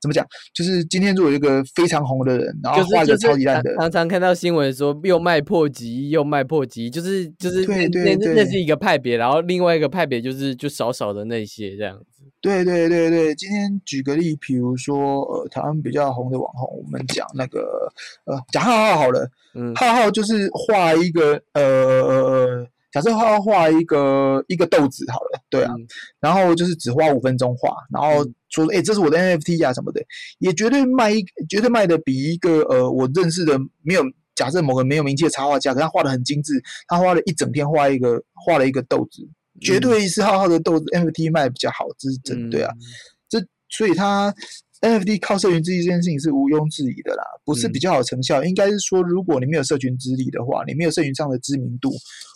怎么讲？就是今天如果有一个非常红的人，然后画一个就是就是超级烂的，常常常看到新闻说又卖破级又卖破级，就是就是那对对对那那是一个派别，然后另外一个派别就是就少少的那些这样子。对对对对，今天举个例，比如说呃台湾比较红的网红，我们讲那个呃讲浩浩好了，嗯浩浩就是画一个呃，假设浩浩画一个一个豆子好了，对啊，嗯然后就是只花五分钟画，然后嗯说哎、这是我的 NFT 啊什么的，也绝对卖一绝对卖的比一个呃我认识的没有。假设某个没有名气的插画家，可他画的很精致，他花了一整天画一个画了一个豆子，绝嗯对是浩浩的豆子 NFT 卖的比较好，这是真对啊。嗯这所以它 NFT 靠社群之力这件事情是毋庸置疑的啦，不是比嗯较好成效，应该是说，如果你没有社群之力的话，你没有社群上的知名度，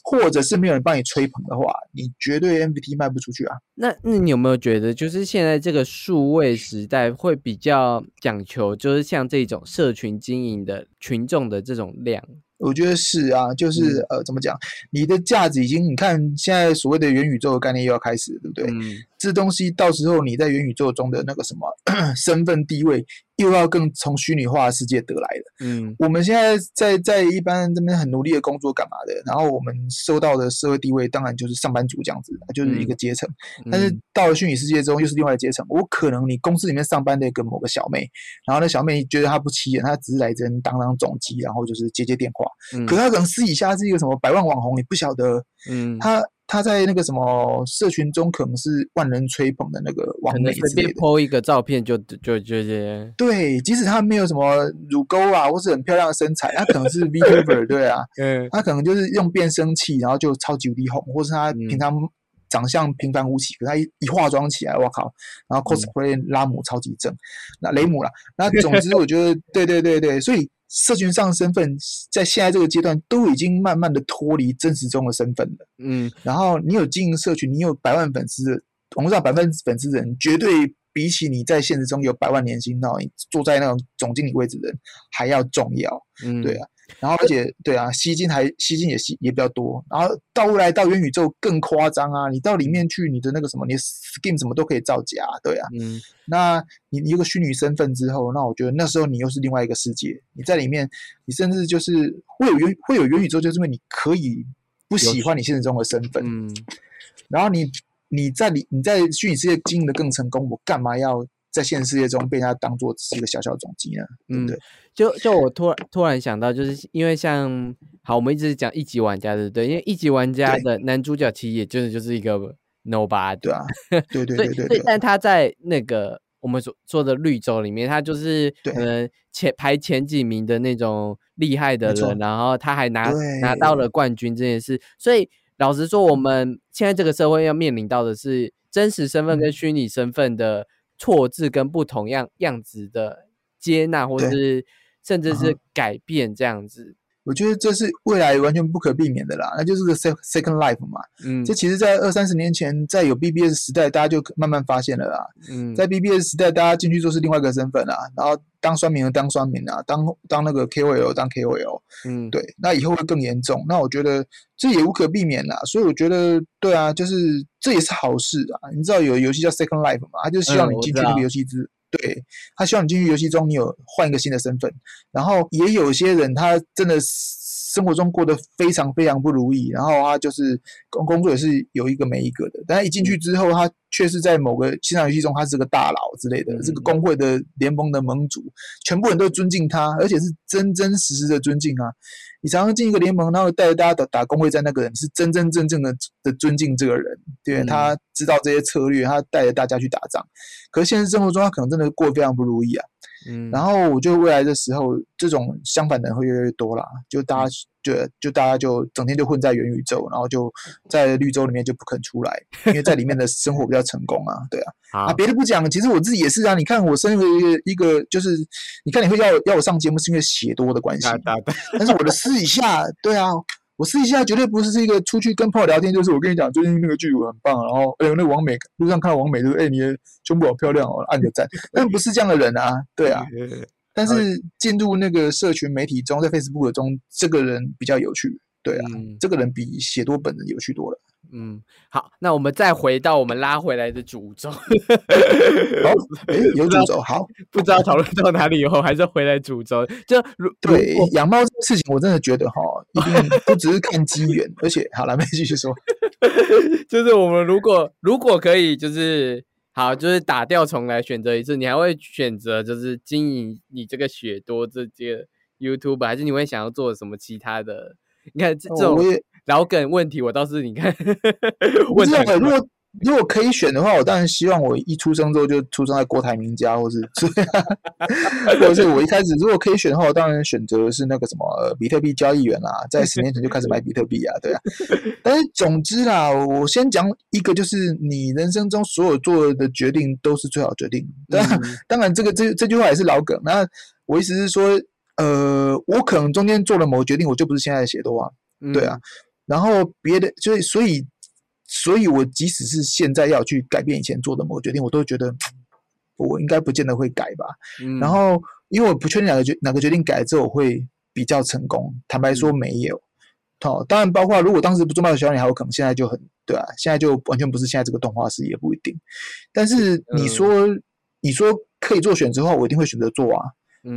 或者是没有人帮你吹捧的话，你绝对 NFT 卖不出去啊。那那你有没有觉得，就是现在这个数位时代会比较讲求，就是像这种社群经营的群众的这种量？我觉得是啊，就是、呃，怎么讲？你的价值已经，你看现在所谓的元宇宙的概念又要开始了，对不对？嗯这东西到时候你在元宇宙中的那个什么 身份地位，又要更从虚拟化的世界得来的。嗯我们现在在在一般这边很努力的工作干嘛的？然后我们受到的社会地位当然就是上班族这样子，就是一个阶层。但是嗯到了虚拟世界中，又是另外一个阶层。我可能你公司里面上班的一个某个小妹，然后那小妹觉得她不起眼，她只是来这边当当总机，然后就是接接电话。嗯可她可能私底下是一个什么百万网红，你不晓得。嗯，她她在那个什么社群中可能是万人吹捧的那个网可能随便美之类的。po 一个照片就就就这些，对，即使他没有什么乳沟啊，或是很漂亮的身材，他可能是 VTuber，对啊。嗯他可能就是用变声器，然后就超级无敌红，或是他嗯平常长相平凡无奇，可他一一化妆起来，我靠，然嗯后 cosplay 拉姆超级正，那雷姆啦，那总之 我觉得，对对对对，所以社群上的身份在现在这个阶段都已经慢慢的脱离真实中的身份了。嗯然后你有经营社群，你有百万粉丝的，网络上百万粉丝的人，绝对比起你在现实中有百万年薪，然后你坐在那种总经理位置的人还要重要。嗯，对啊，然后而且对啊，吸金还吸金也吸也比较多，然后到未来到元宇宙更夸张啊！你到里面去，你的那个什么，你的 skin 什么都可以造假，对啊。嗯那你你有个虚拟身份之后，那我觉得那时候你又是另外一个世界，你在里面，你甚至就是会有元会有元宇宙，就是因为你可以不喜欢你现实中的身份，嗯然后你你在里你在虚拟世界经营的更成功，我干嘛要在现实世界中被人家当做是一个小小总机呢？嗯，对。就就我突然突然想到，就是因为像好，我们一直讲一级玩家，对不对？因为一级玩家的男主角其实也就是就是一个 nobody，对啊，对对对对对。但他在那个我们所说的绿洲里面，他就是可能前排前几名的那种厉害的人，然后他还拿拿到了冠军这件事。所以老实说，我们现在这个社会要面临到的是真实身份跟虚拟身份的错字跟不同样样子的接纳，或者是。甚至是改变这样子，我觉得这是未来完全不可避免的啦。那就是个 second life 嘛。嗯，这其实，在二三十年前，在有 BBS 时代，大家就慢慢发现了啦。嗯，在 BBS 时代，大家进去做是另外一个身份啊，然后当酸民的当酸民啊，当当那个 KOL 当 KOL。嗯，对，那以后会更严重。那我觉得这也无可避免啦。所以我觉得，对啊，就是这也是好事啊。你知道有游戏叫 second life 嘛？他就希望你进去那个游戏之。对他希望你进去游戏中，你有换一个新的身份。然后也有些人，他真的生活中过得非常非常不如意，然后他就是工工作也是有一个没一个的。但他一进去之后，他却是在某个线上游戏中，他是个大佬之类的，这个工会的联盟的盟主，全部人都尊敬他，而且是真真实实的尊敬啊。你常常进一个联盟，然后带着大家打打工会战，那个人是真真正正的的尊敬这个人，对他知道这些策略，他带着大家去打仗。可是现实生活中，他可能真的过得非常不如意啊。嗯，然后我觉得未来的时候，这种相反的人会越来越多啦。就大家就就大家就整天就混在元宇宙，然后就在绿洲里面就不肯出来，因为在里面的生活比较成功啊。对啊，啊，别的不讲，其实我自己也是啊。你看我身为一个一个，就是你看你会要要我上节目，是因为写多的关系。但是我的私底下，对啊。我私底下绝对不是是一个出去跟朋友聊天，就是我跟你讲最近那个剧组很棒，然后哎呦那王美路上看到王美就哎你的胸部好漂亮哦，按个赞。但不是这样的人啊，对啊。但是进入那个社群媒体中，在 Facebook 中，这个人比较有趣，对啊，这个人比写多本人有趣多了。嗯，好，那我们再回到我们拉回来的主轴。好，哎，有主轴，好，不知道讨论到哪里以后，还是回来主轴。就如对养猫这个事情，我真的觉得哈，一定不只是看机缘，而且好了，没继续说。就是我们如果如果可以，就是好，就是打掉重来选择一次，你还会选择就是经营你这个雪多这些 YouTube，还是你会想要做什么其他的？你看这种。老梗问题，我倒是你看，我知道如果如果可以选的话，我当然希望我一出生之后就出生在郭台铭家，或是或者是我一开始如果可以选的话，我当然选择是那个什么比特币交易员啦，在十年前就开始买比特币啊，对啊。但是总之啦，我先讲一个，就是你人生中所有做的决定都是最好决定。当然，当然这个这这句话也是老梗。那我意思是说，呃，我可能中间做了某个决定，我就不是现在的写多啊，对啊。然后别的，所以所以，所以我即使是现在要去改变以前做的某个决定，我都觉得我应该不见得会改吧。然后，因为我不确定哪个决哪个决定改了之后会比较成功。坦白说，没有。好，当然包括如果当时不做卖的小女孩，我可能现在就很对啊，现在就完全不是现在这个动画师也不一定。但是你说你说可以做选择的话，我一定会选择做啊。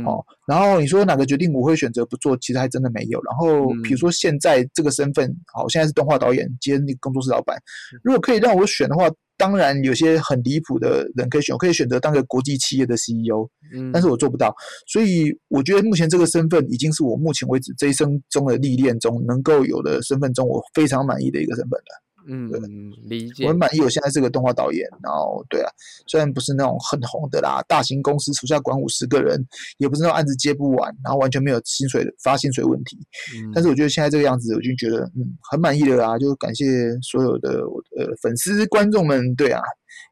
哦，然后你说哪个决定我会选择不做？其实还真的没有。然后比如说现在这个身份，好，现在是动画导演兼那个工作室老板。如果可以让我选的话，当然有些很离谱的人可以选，我可以选择当个国际企业的 CEO。嗯，但是我做不到。所以我觉得目前这个身份已经是我目前为止这一生中的历练中能够有的身份中，我非常满意的一个身份了。嗯，理解。我很满意，我现在这个动画导演。然后，对啊，虽然不是那种很红的啦，大型公司手下管五十个人，也不是那种案子接不完，然后完全没有薪水发薪水问题。嗯，但是我觉得现在这个样子，我就觉得嗯很满意的啦。就感谢所有的我的粉丝观众们，对啊，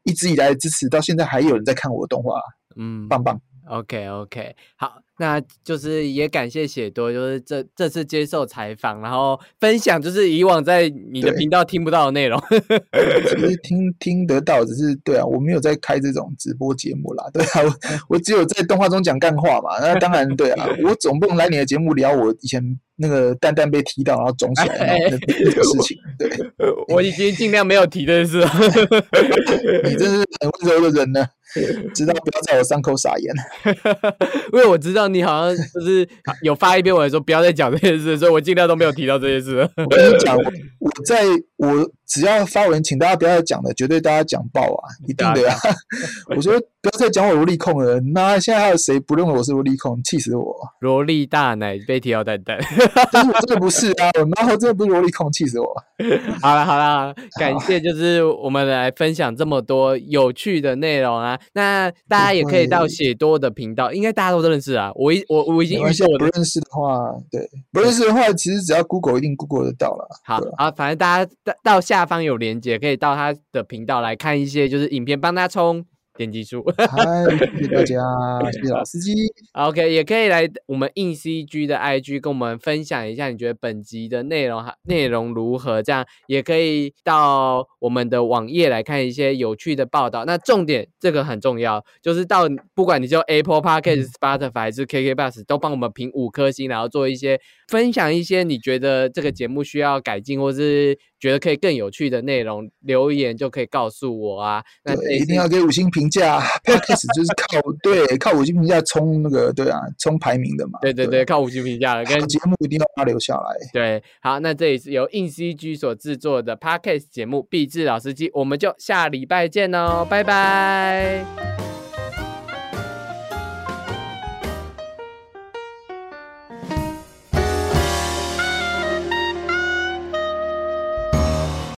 一直以来的支持，到现在还有人在看我的动画，嗯，棒棒。OK OK，好。那就是也感谢写多，就是这这次接受采访，然后分享，就是以往在你的频道听不到的内容。其实 听听得到，只是对啊，我没有在开这种直播节目啦，对啊，我我只有在动画中讲干话嘛。那当然对啊，我总不能来你的节目聊我以前那个蛋蛋被踢到然后肿起来的事情。对，我已经尽量没有提的是，你真是很温柔的人呢。知道不要在我伤口撒盐。因为我知道你好像就是有发一篇文说不要再讲这件事，所以我尽量都没有提到这件事。我跟你讲，我我在我只要发文，请大家不要再讲了，绝对大家讲爆啊，一定的啊。我说不要再讲我萝莉控了，那现在还有谁不认为我是萝莉控？气死我！萝莉大奶被提到蛋蛋，但是我真的不是啊，我妈后真的不是萝莉控，气死我！好了好了，感谢就是我们来分享这么多有趣的内容啊。那大家也可以到写多的频道，应该大家都认识啊。我一我我已经预设我不认识的话，对不认识的话，其实只要 Google 一定 Google 得到了。好啊，反正大家到到下方有连接，可以到他的频道来看一些就是影片，帮他冲。点击数，嗨，谢谢大家，谢谢老司机。OK，也可以来我们硬 CG 的 IG 跟我们分享一下，你觉得本集的内容内容如何？这样也可以到我们的网页来看一些有趣的报道。那重点这个很重要，就是到不管你就 Apple Podcast、Spotify 还是 KK Bus，都帮我们评五颗星，然后做一些分享一些你觉得这个节目需要改进，或是。觉得可以更有趣的内容，留言就可以告诉我啊。那一定要给五星评价，Podcast 就是靠对靠五星评价冲那个对啊冲排名的嘛。对对对，靠五星评价的，跟节目一定要把它留下来。对，好，那这里是由硬 CG 所制作的 Podcast 节目《必智老司机》，我们就下礼拜见哦，拜拜。